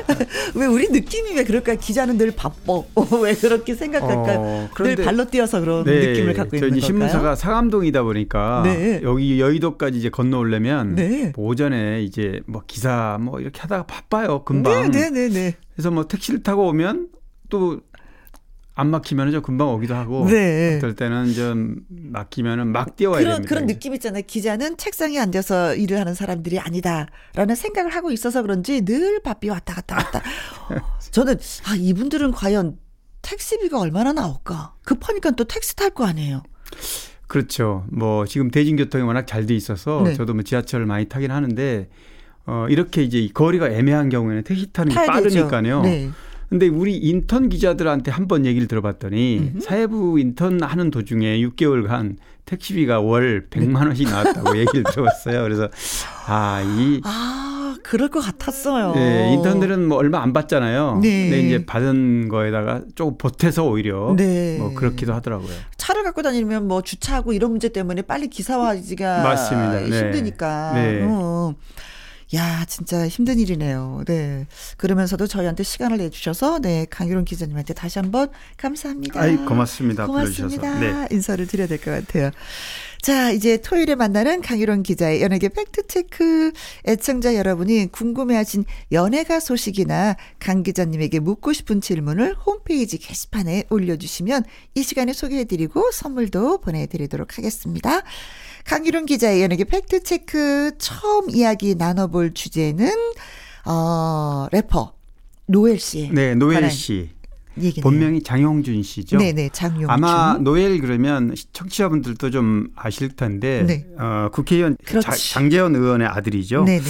왜 우리 느낌이 왜 그럴까? 기자는 늘 바빠. 왜 그렇게 생각할까? 어, 늘 발로 뛰어서 그런 네, 느낌을 갖고 저 있는 걸까요? 신문사가 상암동이다 보니까 네. 여기 여의도까지 이제 건너오려면 네. 뭐 오전에 이제 뭐 기사 뭐 이렇게 하다가 바빠요. 금방. 네, 네, 네, 네. 그래서 뭐 택시를 타고 오면 또 안 막히면은 좀 금방 오기도 하고 네. 어떨 때는 좀 막히면은 막 뛰어와야 그런 됩니다. 그런 느낌 있잖아요. 기자는 책상에 앉아서 일을 하는 사람들이 아니다라는 생각을 하고 있어서 그런지 늘 바삐 왔다 갔다 갔다. 저는 아 이분들은 과연 택시비가 얼마나 나올까? 급하니까 또 택시 탈 거 아니에요. 그렇죠. 뭐 지금 대중교통이 워낙 잘 돼 있어서 네. 저도 뭐 지하철을 많이 타긴 하는데 어 이렇게 이제 이 거리가 애매한 경우에는 택시 타는 게. 빠르니까요. 네. 근데 우리 인턴 기자들한테 한 번 얘기를 들어봤더니 사회부 인턴 하는 도중에 6개월간 택시비가 월 100만 원씩 나왔다고 얘기를 들어봤어요. 그래서 아, 이 아, 그럴 것 같았어요. 네, 인턴들은 뭐 얼마 안 받잖아요. 네. 근데 이제 받은 거에다가 조금 보태서 오히려 네. 뭐 그렇기도 하더라고요. 차를 갖고 다니면 뭐 주차하고 이런 문제 때문에 빨리 기사화하기가 맞습니다. 네. 힘드니까. 네. 어. 야, 진짜 힘든 일이네요. 네. 그러면서도 저희한테 시간을 내주셔서, 네, 강유론 기자님한테 다시 한번 감사합니다. 아이, 고맙습니다. 고맙습니다. 네. 인사를 드려야 될 것 같아요. 자, 이제 토요일에 만나는 강유론 기자의 연예계 팩트체크. 애청자 여러분이 궁금해하신 연예가 소식이나 강 기자님에게 묻고 싶은 질문을 홈페이지 게시판에 올려주시면 이 시간에 소개해드리고 선물도 보내드리도록 하겠습니다. 강일홍 기자의 연예계 팩트체크 처음 이야기 나눠볼 주제는, 어, 래퍼, 노엘 씨. 네, 노엘 씨. 얘기네요. 본명이 장용준 씨죠. 네네, 장용준. 아마 노엘 그러면 청취자분들도 좀 아실 텐데 네. 어, 국회의원. 자- 장재현 의원의 아들이죠. 네네네.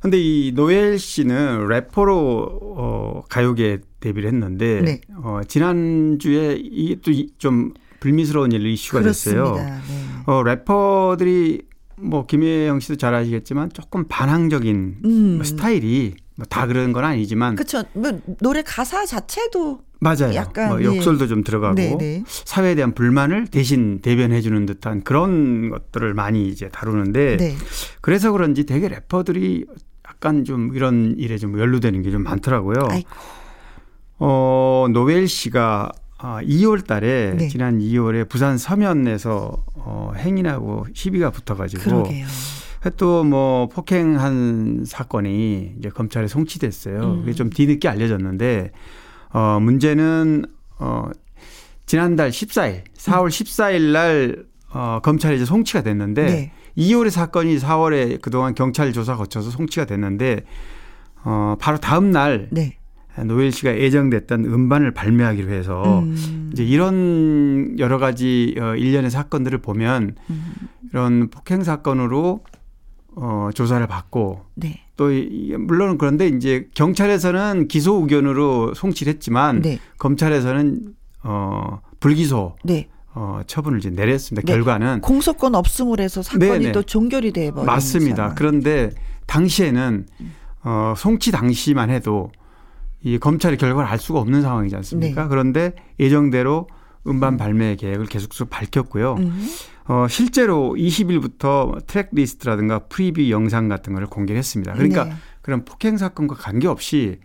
근데 이 노엘 씨는 래퍼로 어, 가요계 데뷔를 했는데 네. 어, 지난주에 이게 또좀 불미스러운 일로 이슈가 됐어요. 그렇습니다. 네. 어, 래퍼들이 뭐 김혜영 씨도 잘 아시겠지만 조금 반항적인 음. 뭐 스타일이 뭐 다 그런 건 아니지만 그렇죠. 뭐 노래 가사 자체도 맞아요. 약간, 뭐 예. 욕설도 좀 들어가고 네네. 사회에 대한 불만을 대신 대변해 주는 듯한 그런 것들을 많이 이제 다루는데 네. 그래서 그런지 되게 래퍼들이 약간 좀 이런 일에 좀 연루되는 게 좀 많더라고요. 아이고. 어, 노엘 씨가 아, 2월 달에 네. 지난 2월에 부산 서면에서 어, 행인하고 시비가 붙어가지고. 또 뭐 폭행한 사건이 이제 검찰에 송치됐어요. 음. 그게 좀 뒤늦게 알려졌는데 어 문제는 어 지난달 14일, 4월 14일 날 어, 검찰에 이제 송치가 됐는데 네. 2월의 사건이 4월에 그동안 경찰 조사 거쳐서 송치가 됐는데 어 바로 다음 날 네. 노엘 씨가 예정됐던 음반을 발매하기로 해서 음. 이제 이런 여러 가지 어 일련의 사건들을 보면 음. 이런 폭행 사건으로 어 조사를 받고 네. 또 이- 물론 그런데 이제 경찰에서는 기소 의견으로 송치를 했지만 네. 검찰에서는 어 불기소 네. 어 처분을 이제 내렸습니다. 네. 결과는 공소권 없음으로 해서 사건이 네네. 또 종결이 돼 버린 맞습니다. 상황. 그런데 당시에는 어 송치 당시만 해도 이 검찰의 결과를 알 수가 없는 상황이지 않습니까? 네. 그런데 예정대로 음반 발매 계획을 계속 밝혔고요. 음. 어, 실제로 20일부터 트랙 리스트라든가 프리뷰 영상 같은 거를 공개를 했습니다. 그러니까 네. 그런 폭행 사건과 관계없이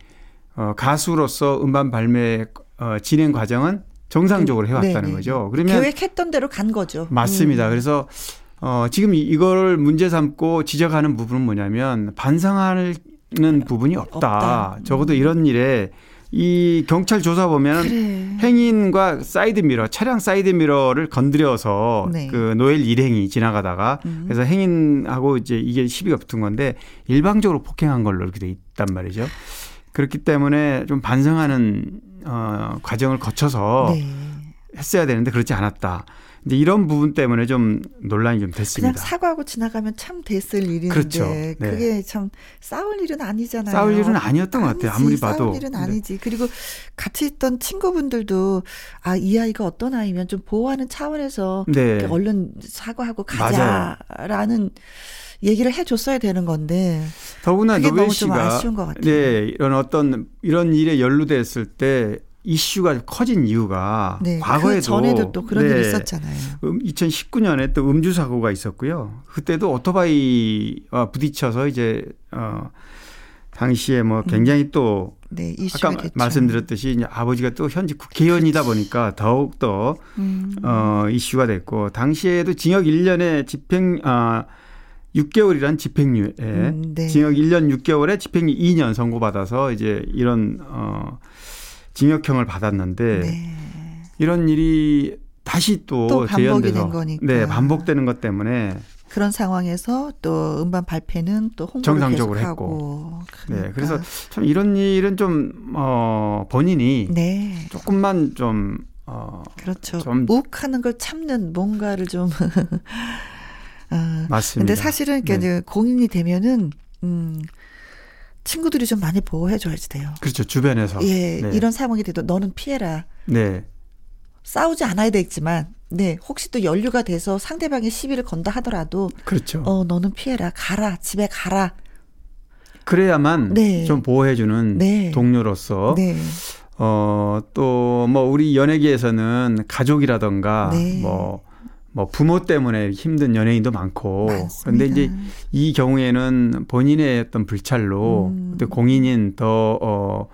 어, 가수로서 음반 발매 어, 진행 과정은 정상적으로 해왔다는 네, 네. 거죠. 그러면 계획했던 대로 간 거죠. 맞습니다. 음. 그래서 어, 지금 이- 이걸 문제 삼고 지적하는 부분은 뭐냐면 반성하 는 부분이 없다. 없다. 음. 적어도 이런 일에 이 경찰 조사 보면 그래. 행인과 사이드 미러, 차량 사이드 미러를 건드려서 네. 그 노엘 일행이 지나가다가 음. 그래서 행인하고 이제 이게 시비가 붙은 건데 일방적으로 폭행한 걸로 이렇게 돼 있단 말이죠. 그렇기 때문에 좀 반성하는 어, 과정을 거쳐서 네. 했어야 되는데 그렇지 않았다. 이제 이런 부분 때문에 좀 논란이 좀 그냥 됐습니다. 사과하고 지나가면 참 됐을 일인데 그렇죠. 네. 그게 참 싸울 일은 아니잖아요. 싸울 일은 아니었던 것 같아요. 아무리 아니지, 봐도. 싸울 일은 네. 아니지. 그리고 같이 있던 친구분들도 아 이 아이가 어떤 아이면 좀 보호하는 차원에서 네. 얼른 사과하고 가자라는 얘기를 해줬어야 되는 건데 더구나 노벨 씨가 아쉬운 것 같아요. 네, 이런 어떤 이런 일에 연루됐을 때 이슈가 커진 이유가 네, 과거에도 그 전에도 또 그런 네, 일이 있었잖아요. 음, 2019년에 또 음주 사고가 있었고요. 그때도 오토바이와 부딪혀서 이제 어 당시에 뭐 굉장히 또 네, 음. 아까 됐죠. 말씀드렸듯이 이제 아버지가 또 현직 국회의원이다 보니까 더욱 더 음, 어, 이슈가 됐고 당시에도 징역 1년에 집행 아 6개월이란 집행유예 음, 네. 징역 1년 6개월에 집행유 2년 선고받아서 이제 이런 어 징역형을 받았는데 네. 이런 일이 다시 또, 또 거니까. 네 반복되는 것 때문에 그런 상황에서 또 음반 발표는 또 홍보를 정상적으로 계속하고 네 그러니까. 그래서 참 이런 일은 좀어 본인이 네 조금만 좀 어, 그렇죠. 좀- 욱하는 걸 참는 뭔가를 좀. 어, 맞습니다. 근데 사실은 이렇게 네. 공인이 되면은 음 친구들이 좀 많이 보호해줘야지 돼요. 그렇죠. 주변에서. 예, 네. 이런 상황이 돼도 너는 피해라. 네. 싸우지 않아야 되겠지만, 네, 혹시 또 연류가 돼서 상대방의 시비를 건다 하더라도, 그렇죠. 어, 너는 피해라. 가라. 집에 가라. 그래야만 네. 좀 보호해주는 네. 동료로서 네. 어, 또, 뭐, 우리 연예계에서는 가족이라던가, 네. 뭐, 뭐, 부모 때문에 힘든 연예인도 많고. 많습니다. 그런데 이제 이 경우에는 본인의 어떤 불찰로, 음. 또 공인인 더, 어,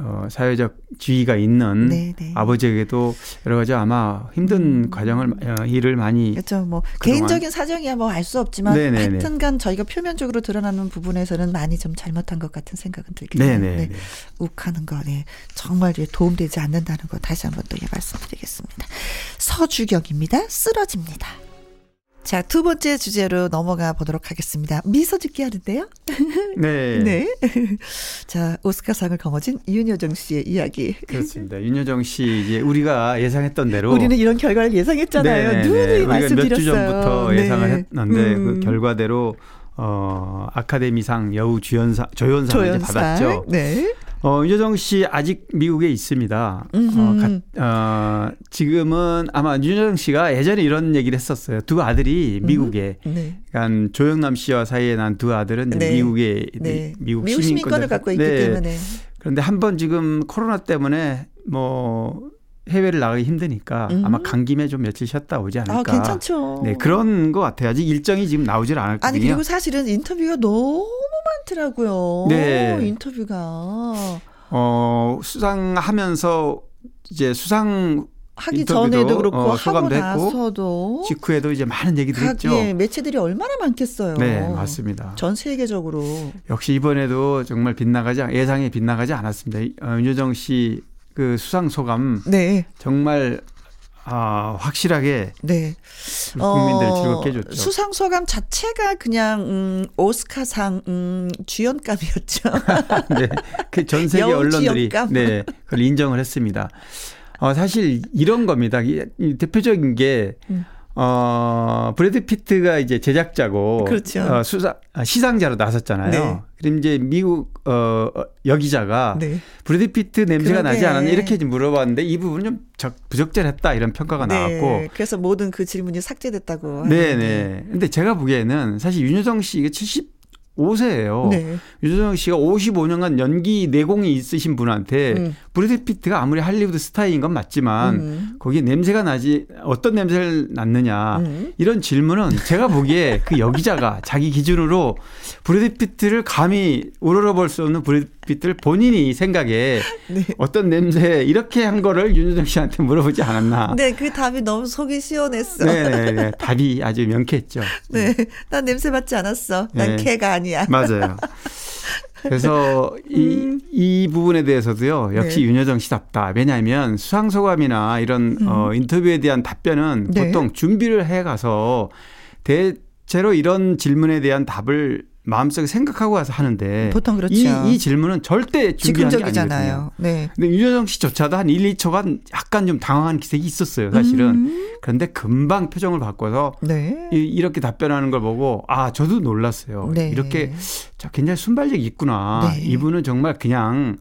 어, 사회적 지위가 있는 네, 네. 아버지에게도 여러 가지 아마 힘든 과정을, 어, 일을 많이. 그렇죠. 뭐 그동안- 개인적인 사정이야 뭐 알 수 없지만 네네네. 하여튼간 저희가 표면적으로 드러나는 부분에서는 많이 좀 잘못한 것 같은 생각은 들긴. 네네. 네. 욱하는 거, 네. 정말 도움되지 않는다는 거 다시 한번 또 예, 말씀드리겠습니다. 서주경입니다. 쓰러집니다. 자, 두 번째 주제로 넘어가 보도록 하겠습니다. 미소 짓기 하는데요. 네. 네. 자, 오스카상을 거머쥔 윤여정 씨의 이야기. 그렇습니다. 윤여정 씨, 이제 우리가 예상했던 대로. 우리는 이런 결과를 예상했잖아요. 네네네. 누누이 우리가 말씀드렸어요. 몇주 전부터 네. 예상을 했는데 음. 그 결과대로 어 아카데미상 여우 주연상 조연상을 조연상. 받았죠. 네. 어 윤여정 씨 아직 미국에 있습니다. 어. 가- 어, 지금은 아마 윤여정 씨가 예전에 이런 얘기를 했었어요. 두 아들이 미국에 네. 그러니까 조영남 씨와 사이에 난 두 아들은 네. 미국에 네. 미국, 미국 시민권을 갖고 있기 네. 때문에. 그런데 한 번 지금 코로나 때문에 뭐 해외를 나가기 힘드니까 음. 아마 간 김에 좀 며칠 쉬었다 오지 않을까. 아, 괜찮죠. 네, 그런 것 같아요. 아직 일정이 지금 나오질 않았거든요. 아니 그리고 사실은 인터뷰가 너무 많더라고요. 네. 인터뷰가 어, 수상하면서 이제 수상 하기 전에도 그렇고 어, 하고 나서도 직후에도 이제 많은 얘기들 각 했죠. 예, 매체들이 얼마나 많겠어요. 네, 맞습니다. 전 세계적으로. 역시 이번에도 정말 빗나가지 않- 예상에 빗나가지 않았습니다. 이- 어, 윤여정 씨 그 수상 소감 네, 정말 아, 확실하게 네. 국민들을 어, 즐겁게 해줬죠. 수상 소감 자체가 그냥 음, 오스카상 음, 주연감이었죠. 네, 그 전 세계 언론들이 지역감. 네, 그걸 인정을 했습니다. 어, 사실 이런 겁니다. 이, 이 대표적인 게 음. 어, 브래드 피트가 이제 제작자고 그렇죠. 어, 수사 아, 시상자로 나섰잖아요. 네. 그럼 이제 미국 어, 어 여기자가 네. 브래드 피트 냄새가 그러게. 나지 않았나 이렇게 물어봤는데 이 부분은 좀 적, 부적절했다 이런 평가가 네. 나왔고 그래서 모든 그 질문이 삭제됐다고. 네네. 네. 근데 제가 보기에는 사실 윤여정 씨 이게 70 5세예요. 네. 윤여정 씨가 55년간 연기 내공이 있으신 분한테 음. 브래드 피트가 아무리 할리우드 스타인 건 맞지만 음. 거기에 냄새가 나지 어떤 냄새를 났느냐 음. 이런 질문은 제가 보기에 그 여기자가 자기 기준으로 브래드 피트를 감히 우러러볼 수 없는 브래드 피트를 본인이 생각에 네. 어떤 냄새 이렇게 한 거를 윤여정 씨한테 물어보지 않았나. 네, 그 답이 너무 속이 시원했어. 네네네. 답이 아주 명쾌했죠. 네, 난 냄새 맡지 않았어. 난 네. 개가 아니야. 맞아요. 그래서 이, 이 부분에 대해서도요, 역시 음. 네. 윤여정 씨답다. 왜냐하면 수상소감이나 이런 어, 인터뷰에 대한 답변은 음. 네. 보통 준비를 해 가서 대체로 이런 질문에 대한 답을 마음속에 생각하고 가서 하는데 보통 그렇죠. 이, 이 질문은 절대 준비한 게 아니거든요. 즉흥적이잖아요. 네. 근데 윤여정 씨조차도 한 1, 2초간 약간 좀 당황한 기색이 있었어요, 사실은. 음. 그런데 금방 표정을 바꿔서 네. 이- 이렇게 답변하는 걸 보고 아 저도 놀랐어요. 네. 이렇게 저 굉장히 순발력이 있구나. 네. 이분은 정말 그냥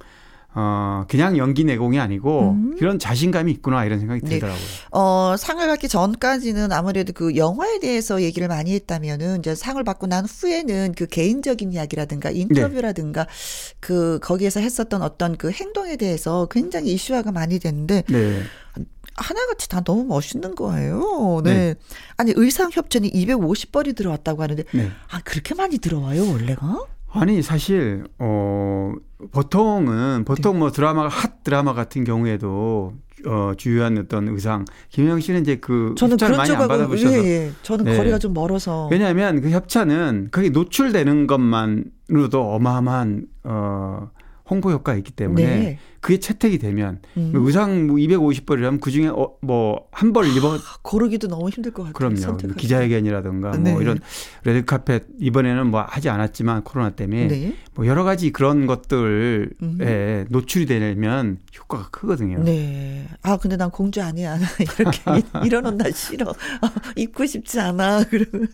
어 그냥 연기 내공이 아니고 음. 그런 자신감이 있구나 이런 생각이 네. 들더라고요. 어, 상을 받기 전까지는 아무래도 그 영화에 대해서 얘기를 많이 했다면은 이제 상을 받고 난 후에는 그 개인적인 이야기라든가 인터뷰라든가 그 거기에서 했었던 어떤 그 행동에 대해서 굉장히 이슈화가 많이 됐는데 네. 하나같이 다 너무 멋있는 거예요. 네. 네. 아니 의상 협찬이 250벌이 들어왔다고 하는데 네. 아 그렇게 많이 들어와요 원래가? 아니 사실 어 보통은 보통 네. 뭐 드라마가 핫 드라마 같은 경우에도 어 주요한 어떤 의상 김영 씨는 이제 그 저는 협찬을 그런 많이 안 받아보셔서 예, 예. 저는 네. 거리가 좀 멀어서 왜냐하면 그 협찬은 거기 노출되는 것만으로도 어마어마한 어 홍보 효과가 있기 때문에 네. 그게 채택이 되면 음. 의상 뭐 250벌이라면 그 중에 어, 뭐한 벌 입어 고르기도 너무 힘들 것 같아요. 그럼요. 선택하기. 기자회견이라든가 네. 뭐 이런 레드 카펫 이번에는 뭐 하지 않았지만 코로나 때문에 네. 뭐 여러 가지 그런 것들에 음. 노출이 되면 효과가 크거든요. 네. 아, 근데 난 공주 아니야. 이렇게 이- 이런 옷 나 싫어. 어, 입고 싶지 않아. 그러면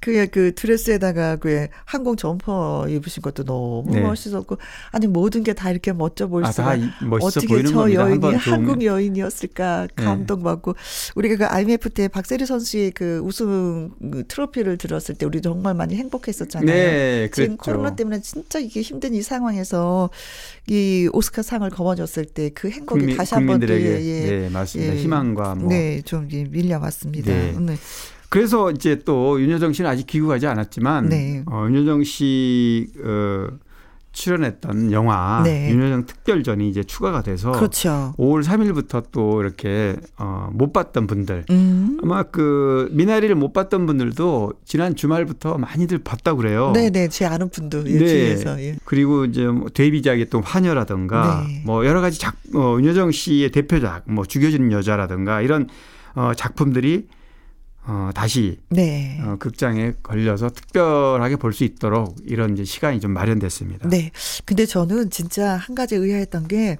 그게 그 드레스에다가 그 항공 점퍼 입으신 것도 너무 네. 멋있었고 아니 모든 게 다 이렇게 멋져 보일 아, 수가 어떻게 저 겁니다. 여인이 한국. 여인이었을까 네. 감동받고 우리가 그 IMF 때 박세리 선수의 그 우승 그 트로피를 들었을 때 우리 정말 많이 행복했었잖아요. 네, 지금 그랬죠. 코로나 때문에 진짜 이게 힘든 이 상황에서 이 오스카 상을 거머쥐 었을 때 그 행복이 국민, 다시 한번 예, 예. 네 맞습니다. 예. 희망과 뭐 네, 좀 밀려왔습니다. 네. 네. 그래서 이제 또 윤여정 씨는 아직 귀국하지 않았지만 네. 어, 윤여정 씨 어, 출연했던 영화 네. 윤여정 특별전이 이제 추가가 돼서 그렇죠. 5월 3일부터 또 이렇게 어, 못 봤던 분들 음. 아마 그 미나리를 못 봤던 분들도 지난 주말부터 많이들 봤다고 그래요. 네, 네. 제 아는 분도 예, 네. 뒤에서 예. 그리고 이제 뭐 데뷔작의 또 화녀라든가 네. 뭐 여러 가지 작 어, 윤여정 씨의 대표작 뭐 죽여주는 여자라든가 이런 어, 작품들이 어, 다시 네. 어, 극장에 걸려서 특별하게 볼 수 있도록 이런 이제 시간이 좀 마련됐습니다. 네. 근데 저는 진짜 한 가지 의아했던 게,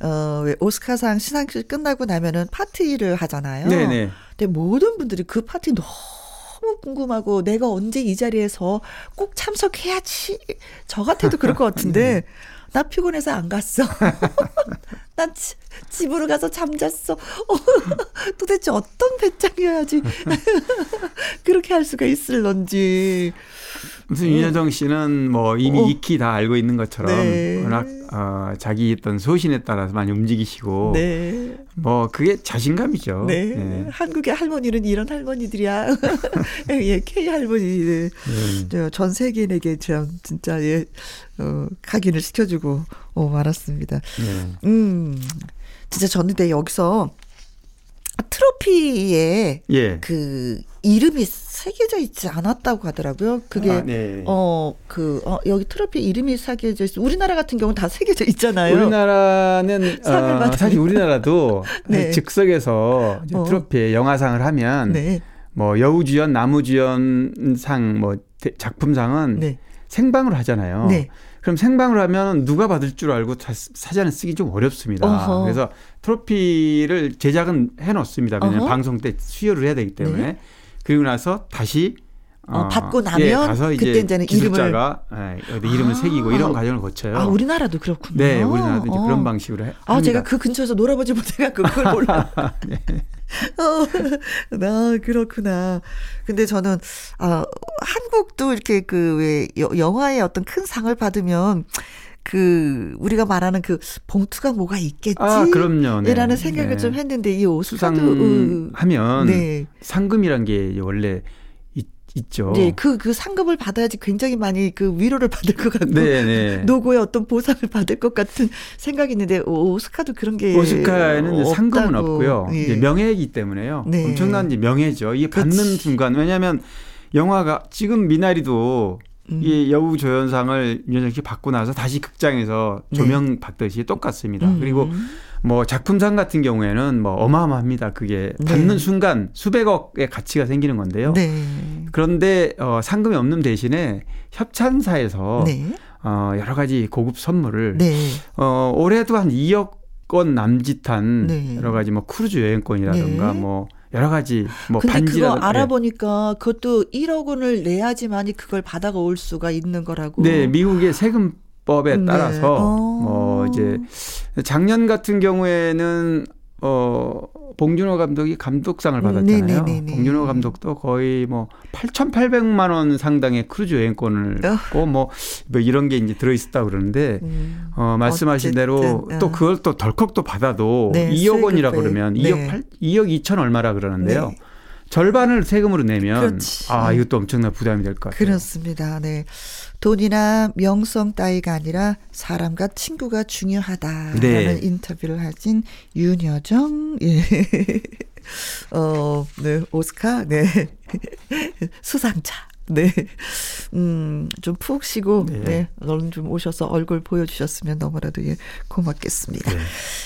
어, 왜 오스카상 시상식 끝나고 나면은 파티를 하잖아요. 네네. 근데 모든 분들이 그 파티 너무 궁금하고 내가 언제 이 자리에서 꼭 참석해야지. 저 같아도 그럴 것 같은데, 나 피곤해서 안 갔어. 난 지- 집으로 가서 잠잤어. 도대체 어떤 배짱이어야지 그렇게 할 수가 있을런지. 무슨 윤여정 씨는 뭐 이미 어. 익히 다 알고 있는 것처럼 네. 워낙 어, 자기 어떤 소신에 따라서 많이 움직이시고 네. 뭐 그게 자신감이죠. 네. 네. 한국의 할머니는 이런 할머니들이야. 예, K 할머니들. 네. 저전 세계인에게 참 진짜 예, 어, 각인을 시켜주고 어, 말았습니다. 네. 음, 진짜 저는 근데 여기서 트로피에 예. 그 이름이 새겨져 있지 않았다고 하더라고요. 그게 아, 네. 어, 그, 어, 여기 트로피 이름이 새겨져 있어. 우리나라 같은 경우는 다 새겨져 있잖아요. 우리나라는 어. 사실 우리나라도 네. 즉석에서 어. 트로피에 영화상을 하면 네. 뭐 여우주연, 나무주연상, 뭐 대- 작품상은 네. 생방으로 하잖아요. 네. 그럼 생방으로 하면 누가 받을 줄 알고 다 사전에 쓰기 좀 어렵습니다. 어허. 그래서 트로피를 제작은 해놓습니다. 왜냐하면 어허. 방송 때 수여를 해야 되기 때문에 네. 그리고 나서 다시 어, 받고 나면 예, 가서 그때 이제는 기술자가 예, 어디 이름을 아. 새기고 이런 과정을 거쳐요. 아, 우리나라도 그렇군요. 네, 우리나라도 이제 어. 그런 방식으로 해. 아, 합니다. 제가 그 근처에서 놀아보지 못해갖고 그걸 몰라. 네. 어, 나 그렇구나. 근데 저는 아 한국도 이렇게 그 왜 영화의 어떤 큰 상을 받으면 그 우리가 말하는 그 봉투가 뭐가 있겠지. 아, 그럼요. 네. 라는 생각을 네. 좀 했는데 이 오스카도 음, 수상하면 네. 상금이란 게 원래 있, 있죠. 네, 그, 그 상금을 받아야지 굉장히 많이 그 위로를 받을 것 같고. 네, 네. 노고의 어떤 보상을 받을 것 같은 생각이 있는데, 오- 오스카도 그런 게. 오스카에는 상금은. 없고요. 예. 이제 명예이기 때문에요. 네. 엄청난 명예죠. 이게 받는 그렇지. 순간 왜냐하면 영화가 지금 미나리도 음. 이 여우 조연상을 윤여정 씨 받고 나서 다시 극장에서 네. 조명 받듯이 똑같습니다. 음. 그리고 뭐 작품상 같은 경우에는 뭐 어마어마합니다. 그게 네. 받는 순간 수백억의 가치가 생기는 건데요. 네. 그런데 어, 상금이 없는 대신에 협찬사에서 네. 어, 여러 가지 고급 선물을 네. 어, 올해도 한 2억 건 남짓한 네. 여러 가지 뭐 크루즈 여행권이라든가 네. 뭐 여러 가지 뭐 근데 그거 반지라든가 알아보니까 그것도 1억 원을 내야지만이 그걸 받아올 수가 있는 거라고. 네, 미국의 세금법에 네. 따라서 어. 뭐 이제 작년 같은 경우에는 어 봉준호 감독이 감독상을 음, 받았잖아요. 네네네네. 봉준호 감독도 거의 뭐 8,800만 원 상당의 크루즈 여행권을 어. 받고 뭐, 뭐 이런 게 이제 들어 있었다 그러는데 음. 어 말씀하신 어쨌든, 대로 어. 또 그걸 또 덜컥 또 받아도 네, 2억 원이라 그러면 네. 2억 8 2억 2천 얼마라 그러는데요. 네. 절반을 세금으로 내면 그렇지. 아 이것도 엄청난 부담이 될 것 같아요. 그렇습니다. 네. 돈이나 명성 따위가 아니라 사람과 친구가 중요하다라는 네. 인터뷰를 하신 윤여정 예. 어, 네, 오스카 네. 수상자. 네. 음, 좀 푹 쉬고, 네. 네. 얼른 좀 오셔서 얼굴 보여주셨으면 너무나도 예, 고맙겠습니다. 네.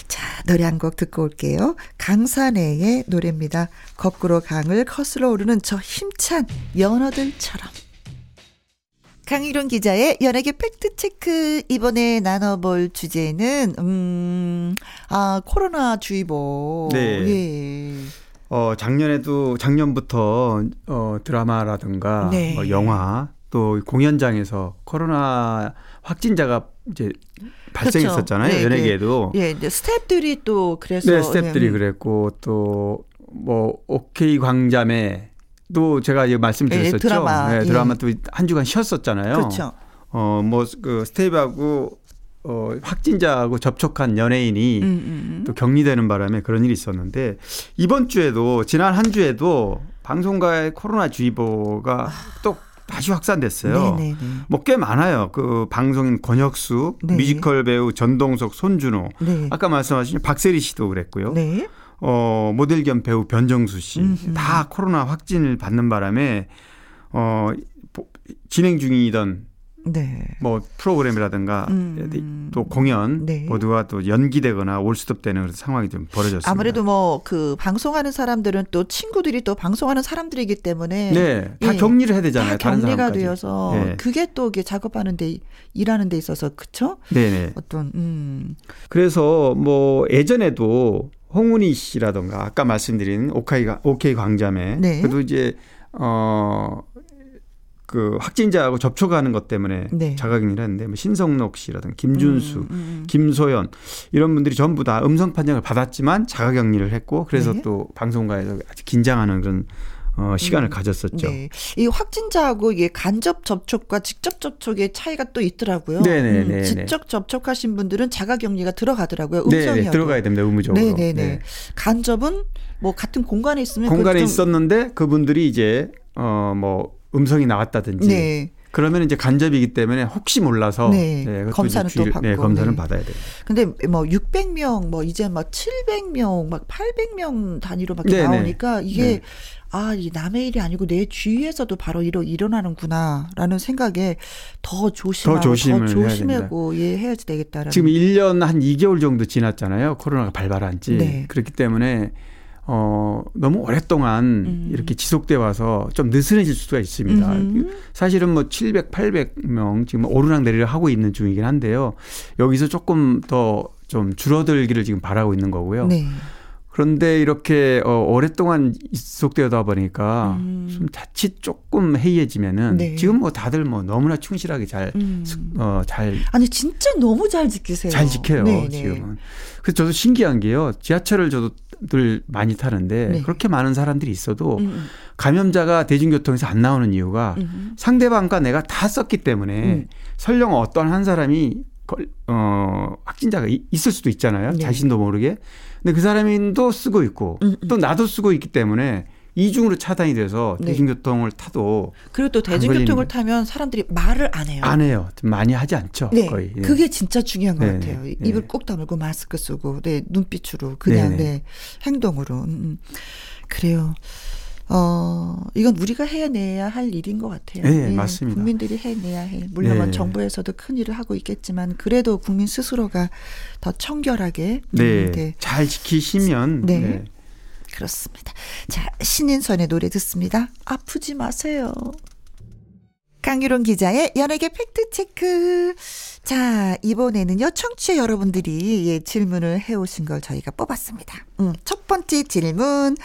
자, 노래 한 곡 듣고 올게요. 강산애의 노래입니다. 거꾸로 강을 거슬러 오르는 저 힘찬 연어들처럼. 강희룡 기자의 연예계 팩트체크 이번에 나눠볼 주제는 음, 아 코로나 주의보. 네. 예. 어, 작년에도 작년부터 어, 드라마라든가 네. 뭐 영화 또 공연장에서 코로나 확진자가 이제 발생했었잖아요. 그렇죠. 네, 연예계에도. 예, 이제 스탭들이 또 그래서 네, 스탭들이 예, 음. 그랬고 또 뭐 오케이 광자매 또 제가 이제 말씀드렸었죠. 예, 드라마. 네, 예. 드라마 또한 주간 쉬었었잖아요. 그렇죠. 어, 뭐 그 스텝하고 어, 확진자하고 접촉한 연예인이 음, 음, 또 격리되는 바람에 그런 일이 있었는데 이번 주에도 지난 한 주에도 방송가의 코로나 주의보가 또 다시 확산됐어요. 아. 네네네. 뭐 꽤 많아요. 그 방송인 권혁수, 네. 뮤지컬 배우 전동석, 손준호, 네. 아까 말씀하신 박세리 씨도 그랬고요. 네. 어, 모델 겸 배우 변정수 씨. 다 코로나 확진을 받는 바람에 어, 보- 진행 중이던 네. 뭐 프로그램이라든가 음. 또 공연 네. 모두가 또 연기되거나 올스톱되는 그런 상황이 좀 벌어졌습니다. 아무래도 뭐 그 방송하는 사람들은 또 친구들이 또 방송하는 사람들이기 때문에 네, 다 예. 격리를 해야 되잖아요. 다 격리가 사람까지. 되어서 네. 그게 또 이게 작업하는 데 일하는 데 있어서 그쵸? 네네. 어떤 음. 그래서 뭐 예전에도 홍은희 씨라던가 아까 말씀드린 오카이 오케이 광자매 네. 그래도 이제 어. 그 확진자하고 접촉하는 것 때문에 네. 자가격리를 했는데 뭐 신성록 씨라든가 김준수, 음, 음. 김소연 이런 분들이 전부 다 음성 판정을 받았지만 자가격리를 했고 그래서 네. 또 방송가에서 아주 긴장하는 그런 어, 시간을 가졌었죠. 네. 이 확진자하고 이게 간접 접촉과 직접 접촉의 차이가 또 있더라고요. 음, 네네네네. 직접 접촉하신 분들은 자가격리가 들어가더라고요. 네, 음성이어도. 네, 들어가야 됩니다. 의무적으로. 네네네. 네. 간접은 뭐 같은 공간에 있으면 공간에 있었는데 그분들이 이제 어뭐 음성이 나왔다든지 네. 그러면 이제 간접이기 때문에 혹시 몰라서 네, 그것도 검사는 또 받고, 네, 검사는 네. 받아야 돼요. 근데 뭐 600명 뭐 이제 막 700명 막 800명 단위로 막 네네. 나오니까 이게 네. 아, 이 남의 일이 아니고 내 주위에서도 바로 이러 일어나는구나라는 생각에 더 조심하고 더 조심을 해야 조심하고 예 해야지 되겠다라는 지금 1년 한 2개월 정도 지났잖아요. 코로나가 발발한 지. 네. 그렇기 때문에 어 너무 오랫동안 음. 이렇게 지속돼 와서 좀 느슨해질 수가 있습니다. 음흠. 사실은 뭐 700, 800명 지금 오르락 내리락 하고 있는 중이긴 한데요. 여기서 조금 더 좀 줄어들기를 지금 바라고 있는 거고요. 네. 그런데 이렇게 어, 오랫동안 지속되다 보니까 음. 좀 자칫 조금 해이해지면은 네. 지금 뭐 다들 뭐 너무나 충실하게 잘 음. 어, 잘 아니 진짜 너무 잘 지키세요. 잘 지켜요 네, 네. 지금은. 그래서 저도 신기한 게요. 지하철을 저도 늘 많이 타는데 네. 그렇게 많은 사람들이 있어도 음, 감염자가 대중교통에서 안 나오는 이유가 음. 상대방과 내가 다 썼기 때문에 음. 설령 어떤 한 사람이 걸- 어, 확진자가 이- 있을 수도 있잖아요. 네. 자신도 모르게. 근데 그 사람도 쓰고 있고 음, 음. 또 나도 쓰고 있기 때문에 이중으로 차단이 돼서 네. 대중교통을 타도 그리고 또안 대중교통을 타면 사람들이 말을 안 해요. 안 해요. 좀 많이 하지 않죠. 네, 거의. 예. 그게 진짜 중요한 것 네, 같아요. 네, 입을 네. 꼭 다물고 마스크 쓰고, 네, 눈빛으로 그냥 네, 네, 네. 행동으로. 음, 음. 그래요. 어, 이건 우리가 해내야 할 일인 것 같아요. 네, 맞습니다. 국민들이 해내야 해. 물론 네. 정부에서도 큰 일을 하고 있겠지만 그래도 국민 스스로가 더 청결하게. 음, 네. 네, 잘 지키시면 네. 네. 그렇습니다. 자, 신인선의 노래 듣습니다. 아프지 마세요. 강유론 기자의 연예계 팩트체크. 자, 이번에는요, 청취자 여러분들이 예, 질문을 해오신 걸 저희가 뽑았습니다. 음, 첫 번째 질문.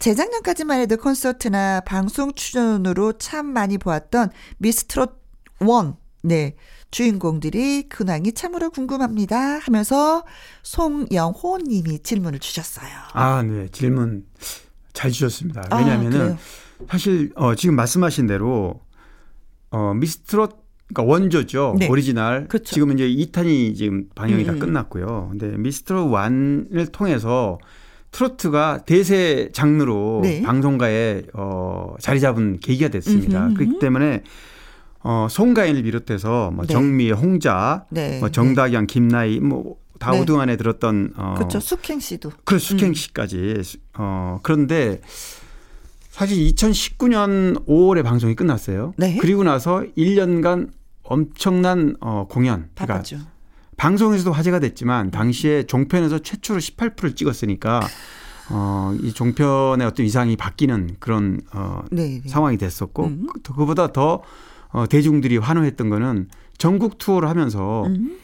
재작년까지만 해도 콘서트나 방송 출연으로 참 많이 보았던 미스트롯 원 네. 주인공들이 근황이 참으로 궁금합니다 하면서 송영호 님이 질문을 주셨어요. 아, 네. 질문 잘 주셨습니다. 아, 왜냐하면은 그래요? 사실 어, 지금 말씀하신 대로 어, 미스트롯 그러니까 원조죠. 네. 오리지널. 그렇죠. 지금 이제 2탄이 지금 방영이 음, 다 음. 끝났고요. 근데 미스트롯 1을 통해서 트로트가 대세 장르로 네. 방송가에 어, 자리 잡은 계기가 됐습니다. 음흠, 그렇기 때문에 어, 송가인을 비롯해서 뭐 네. 정미애 홍자, 네. 뭐 정다경, 김나희 뭐 다 네. 오등안에 들었던 어, 그렇죠. 숙행 씨도. 그래 숙행 씨까지 어 그런데 사실 2019년 5월에 방송이 끝났어요. 네. 그리고 나서 1년간 엄청난 어, 공연. 그러니까 바빴죠. 방송에서도 화제가 됐지만 당시에 종편에서 최초로 18%를 찍었으니까 어, 이 종편의 어떤 위상이 바뀌는 그런 어, 네. 네. 상황이 됐었고 음. 그- 그보다 더 어, 대중들이 환호했던 거는 전국 투어를 하면서 음.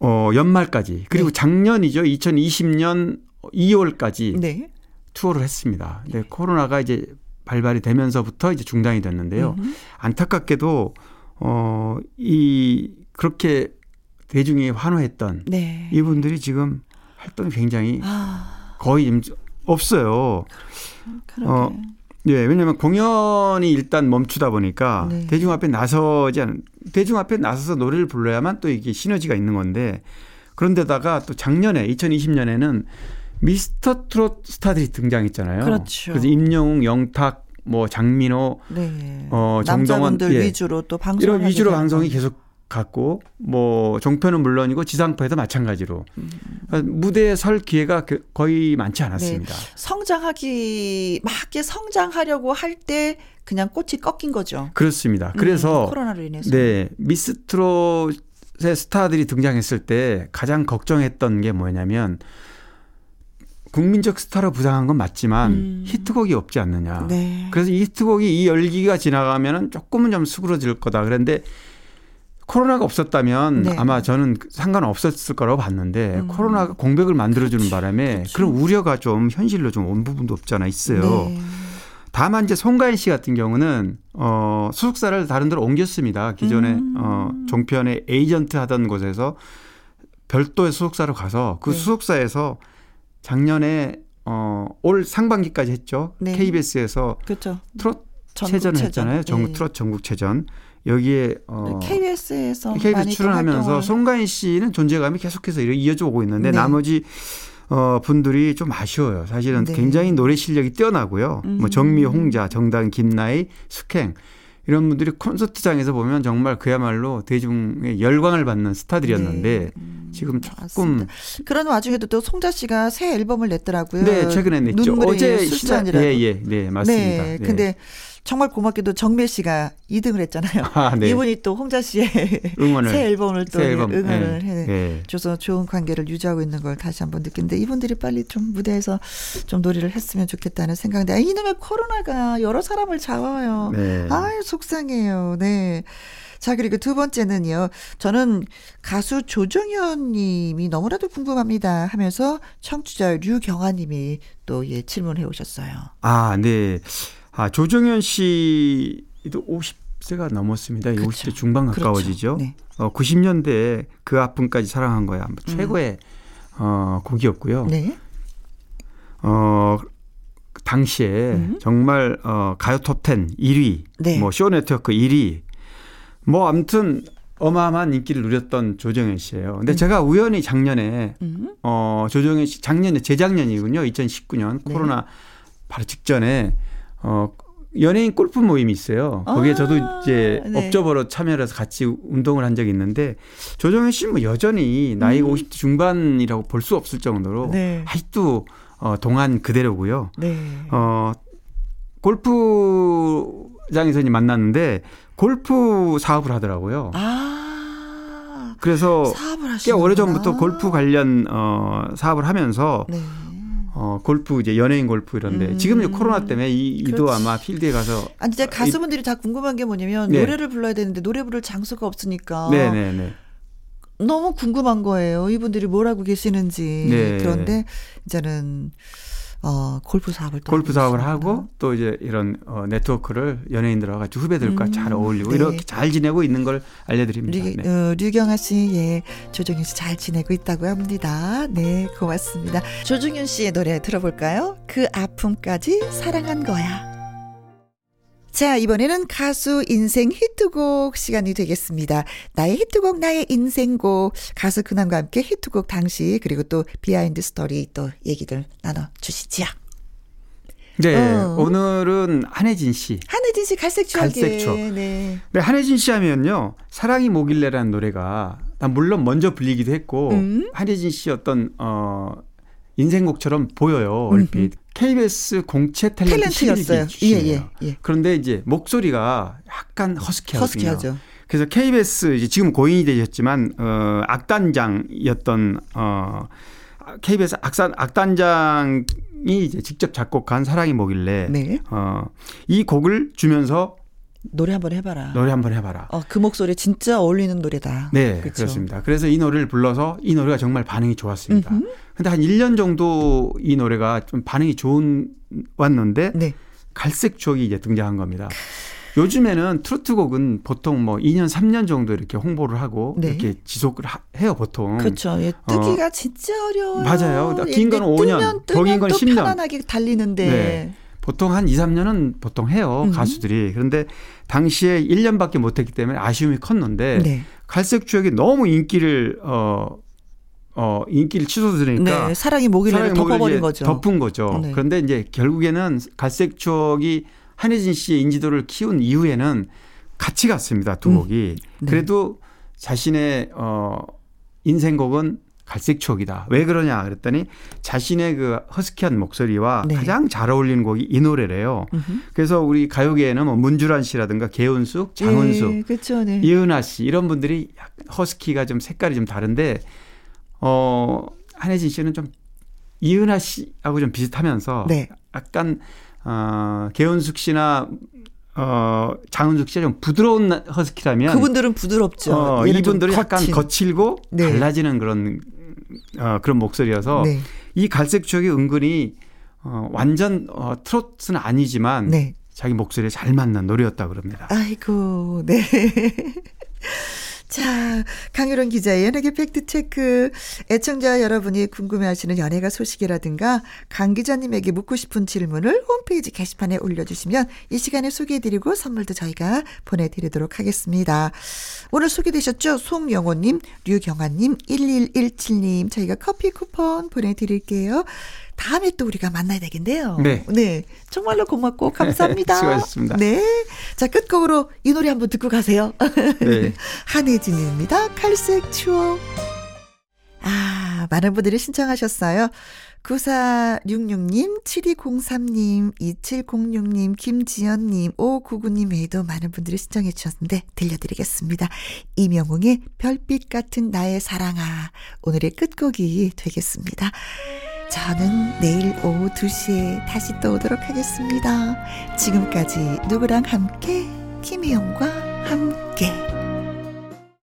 어, 연말까지 그리고 네. 작년이죠. 2020년 2월까지 네. 투어를 했습니다. 근데 코로나가 이제 발발이 되면서부터 이제 중단이 됐는데요. 음. 안타깝게도 어, 이 그렇게 대중이 환호했던 네. 이분들이 지금 활동이 굉장히 아, 거의 임- 없어요. 그러게. 어, 예, 왜냐하면 공연이 일단 멈추다 보니까 네. 대중 앞에 나서지 않은 대중 앞에 나서서 노래를 불러야만 또 이게 시너지가 있는 건데 그런데다가 또 작년에 2020년에는 미스터 트롯 스타들이 등장했잖아요. 그렇죠. 그래서 임영웅, 영탁, 뭐 장민호, 네. 어, 정동원, 남자분들 예. 위주로 또 방송 이런 위주로 방송이 계속 갔고 뭐 종편은 물론이고 지상파에도 마찬가지로 음. 그러니까 무대에 설 기회가 그- 거의 많지 않았습니다. 성장하기 막게 성장하려고 할 때 그냥 꽃이 꺾인 거죠. 그렇습니다. 음, 그래서 코로나로 인해서. 네 미스트롯의 스타들이 등장했을 때 가장 걱정했던 게 뭐냐면 국민적 스타로 부상한 건 맞지만 음. 히트곡이 없지 않느냐. 네. 그래서 이 히트곡이 이 열기가 지나가면은 조금은 좀 수그러질 거다. 그런데 코로나가 없었다면 네. 아마 저는 상관없었을 거라고 봤는데 음. 코로나가 공백을 만들어주는 바람에 그렇죠. 그런 우려가 좀 현실로 좀 온 부분도 없잖아 있어요. 네. 다만 이제 송가인 씨 같은 경우는 어 소속사를 다른 데로 옮겼습니다. 기존에 음. 어 종편의 에이전트 하던 곳에서 별도의 소속사로 가서 그 네. 소속사에서 작년에 어올 상반기까지 했죠. 네. KBS에서 그렇죠. 트롯 체전을 체전. 했잖아요. 전국 네. 트롯 전국체전 여기에 어 KBS에서 KBS 출연하면서 송가인 씨는 존재감이 계속해서 이어져 오고 있는데 네. 나머지 어 분들이 좀 아쉬워요. 사실은 네. 굉장히 노래 실력이 뛰어나고요. 음. 뭐 정미, 홍자, 정당, 김나희, 숙행 이런 분들이 콘서트장에서 보면 정말 그야말로 대중의 열광을 받는 스타들이었는데 네. 음, 지금 조금 맞습니다. 그런 와중에도 또 송자 씨가 새 앨범을 냈더라고요. 네 최근에 냈죠. 어제 술잔이라고. 예예 네 맞습니다. 네. 근데 정말 고맙게도 정밀 씨가 2등을 했잖아요. 아, 네. 이분이 또 홍자 씨의 응원을 새 앨범을 또 새 앨범, 응원을 네. 해 네. 줘서 좋은 관계를 유지하고 있는 걸 다시 한번 느끼는데 이분들이 빨리 좀 무대에서 좀 놀이를 했으면 좋겠다는 생각인데 아, 이놈의 코로나가 여러 사람을 잡아요. 네. 아유 속상해요. 네. 자 그리고 두 번째는요. 저는 가수 조정현 님이 너무나도 궁금합니다 하면서 청취자 류경아 님이 또 예 질문해 오셨어요. 아, 네. 아, 조정현 씨도 50세가 넘었습니다. 그렇죠. 50대 중반 가까워지죠. 네. 어, 90년대에 그 아픔까지 사랑한 거야. 뭐 최고의 어, 곡이었고요. 음. 네. 어, 당시에 음. 정말 어, 가요 톱10 1위, 네. 뭐쇼 네트워크 1위. 뭐 아무튼 어마어마한 인기를 누렸던 조정현 씨예요. 근데 제가 우연히 작년에 음. 어, 조정현 씨 작년에 재작년이군요. 2019년 네. 코로나 바로 직전에 어 연예인 골프 모임이 있어요. 거기에 아, 저도 이제 네. 업저버로 참여를 해서 같이 운동을 한 적이 있는데 조정현 씨는 뭐 여전히 나이가 50대 중반이라고 볼 수 없을 정도로 음. 네. 아직도 어 동안 그대로고요. 네. 어 골프장에서 이제 만났는데 골프 사업을 하더라고요. 아. 그래서 꽤 오래 전부터 골프 관련 어 사업을 하면서 네. 어 골프 이제 연예인 골프 이런데 음. 지금 이제 코로나 때문에 이, 이도 그렇지. 아마 필드에 가서 아니 이제 가수분들이 다 궁금한 게 뭐냐면 네. 노래를 불러야 되는데 노래 부를 장소가 없으니까 네네네 너무 궁금한 거예요. 이분들이 뭘 하고 계시는지. 네. 그런데 이제는 어 골프 사업을 또 골프 사업을 있습니다. 하고 또 이제 이런 어, 네트워크를 연예인들하고 같이 후배들과 음, 잘 어울리고 네. 이렇게 잘 지내고 있는 걸 알려드립니다. 류, 네. 어, 류경아 씨, 예, 조정윤 씨 잘 지내고 있다고 합니다. 네, 고맙습니다. 조정윤 씨의 노래 들어볼까요? 그 아픔까지 사랑한 거야. 자, 이번에는 가수 인생 히트곡 시간이 되겠습니다. 나의 히트곡, 나의 인생곡. 가수 근황과 함께 히트곡 당시, 그리고 또 비하인드 스토리 또 얘기들 나눠주시지요. 네, 어. 오늘은 한혜진 씨. 한혜진 씨 갈색 추억에. 갈색 추억. 네. 네, 한혜진 씨 하면요. 사랑이 뭐길래라는 노래가 난 물론 먼저 불리기도 했고 음. 한혜진 씨 어떤 어 인생곡처럼 보여요. 얼핏. KBS 공채 탤런트 탤런트였어요. 예. 예, 예. 그런데 이제 목소리가 약간 허스키하거든요. 허스키하죠. 그래서 KBS 이제 지금 고인이 되셨지만 어 악단장이었던 어 KBS 악산 악단장이 이제 직접 작곡한 사랑이 뭐길래 네. 어이 곡을 주면서 노래 한번 해봐라. 노래 한번 해봐라. 어, 그 목소리 진짜 어울리는 노래다. 네, 그쵸? 그렇습니다 그래서 이 노래를 불러서 이 노래가 정말 반응이 좋았습니다. 근데 한 1년 정도 이 노래가 좀 반응이 좋은 왔는데 네. 갈색 추억이 이제 등장한 겁니다. 요즘에는 트로트 곡은 보통 뭐 2년, 3년 정도 이렇게 홍보를 하고 네. 이렇게 지속을 하- 해요, 보통. 그렇죠. 예, 뜨기가 진짜 어려워요. 맞아요. 예, 긴 뜨면 5년, 뜨면 더긴 거는 또 10년. 편안하게 달리는데. 네. 보통 한 2, 3년은 보통 해요, 음. 가수들이. 그런데 당시에 1년밖에 못 했기 때문에 아쉬움이 컸는데 네. 갈색 추억이 너무 인기를 어, 어, 인기를 치솟으니까 네. 사랑이 목을 덮어버린 거죠. 덮은 거죠. 네. 그런데 이제 결국에는 갈색 추억이 한혜진 씨의 인지도를 키운 이후에는 같이 갔습니다. 두 음. 곡이. 네. 그래도 자신의 어 인생곡은 갈색 추억이다. 왜 그러냐 그랬더니 자신의 그 허스키한 목소리와 네. 가장 잘 어울리는 곡이 이 노래래요. 음흠. 그래서 우리 가요계에는 뭐 문주란 씨라든가 개은숙, 장은숙, 네, 그렇죠. 네. 이은하 씨 이런 분들이 허스키가 좀 색깔이 좀 다른데 어 한혜진 씨는 좀 이은하 씨하고 좀 비슷하면서 네. 약간 어 개은숙 씨나 어 장은숙 씨가 좀 부드러운 허스키라면 그분들은 부드럽죠. 어, 이분들은 약간. 거칠고 네. 달라지는 그런 어, 그런 목소리여서 네. 이 갈색 추억이 은근히 어, 완전 어, 트로트는 아니지만 네. 자기 목소리에 잘 맞는 노래였다 그럽니다. 아이고, 네. 자, 강유론 기자의 연예계 팩트체크. 애청자 여러분이 궁금해하시는 연예가 소식이라든가 강 기자님에게 묻고 싶은 질문을 홈페이지 게시판에 올려주시면 이 시간에 소개해드리고 선물도 저희가 보내드리도록 하겠습니다. 오늘 소개되셨죠? 송영호님, 류경아님, 1117님 저희가 커피 쿠폰 보내드릴게요. 다음에 또 우리가 만나야 되겠네요. 네. 정말로 고맙고 감사합니다. 수고하셨습니다. 네. 자, 끝곡으로 이 노래 한번 듣고 가세요. 네. 한혜진입니다. 칼색 추억. 아, 많은 분들이 신청하셨어요. 9466님, 7203님, 2706님, 김지연님, 599님 외에도 많은 분들이 신청해 주셨는데 들려드리겠습니다. 이명웅의 별빛 같은 나의 사랑아. 오늘의 끝곡이 되겠습니다. 저는 내일 오후 2시에 다시 또 오도록 하겠습니다. 지금까지 누구랑 함께, 김희영과 함께.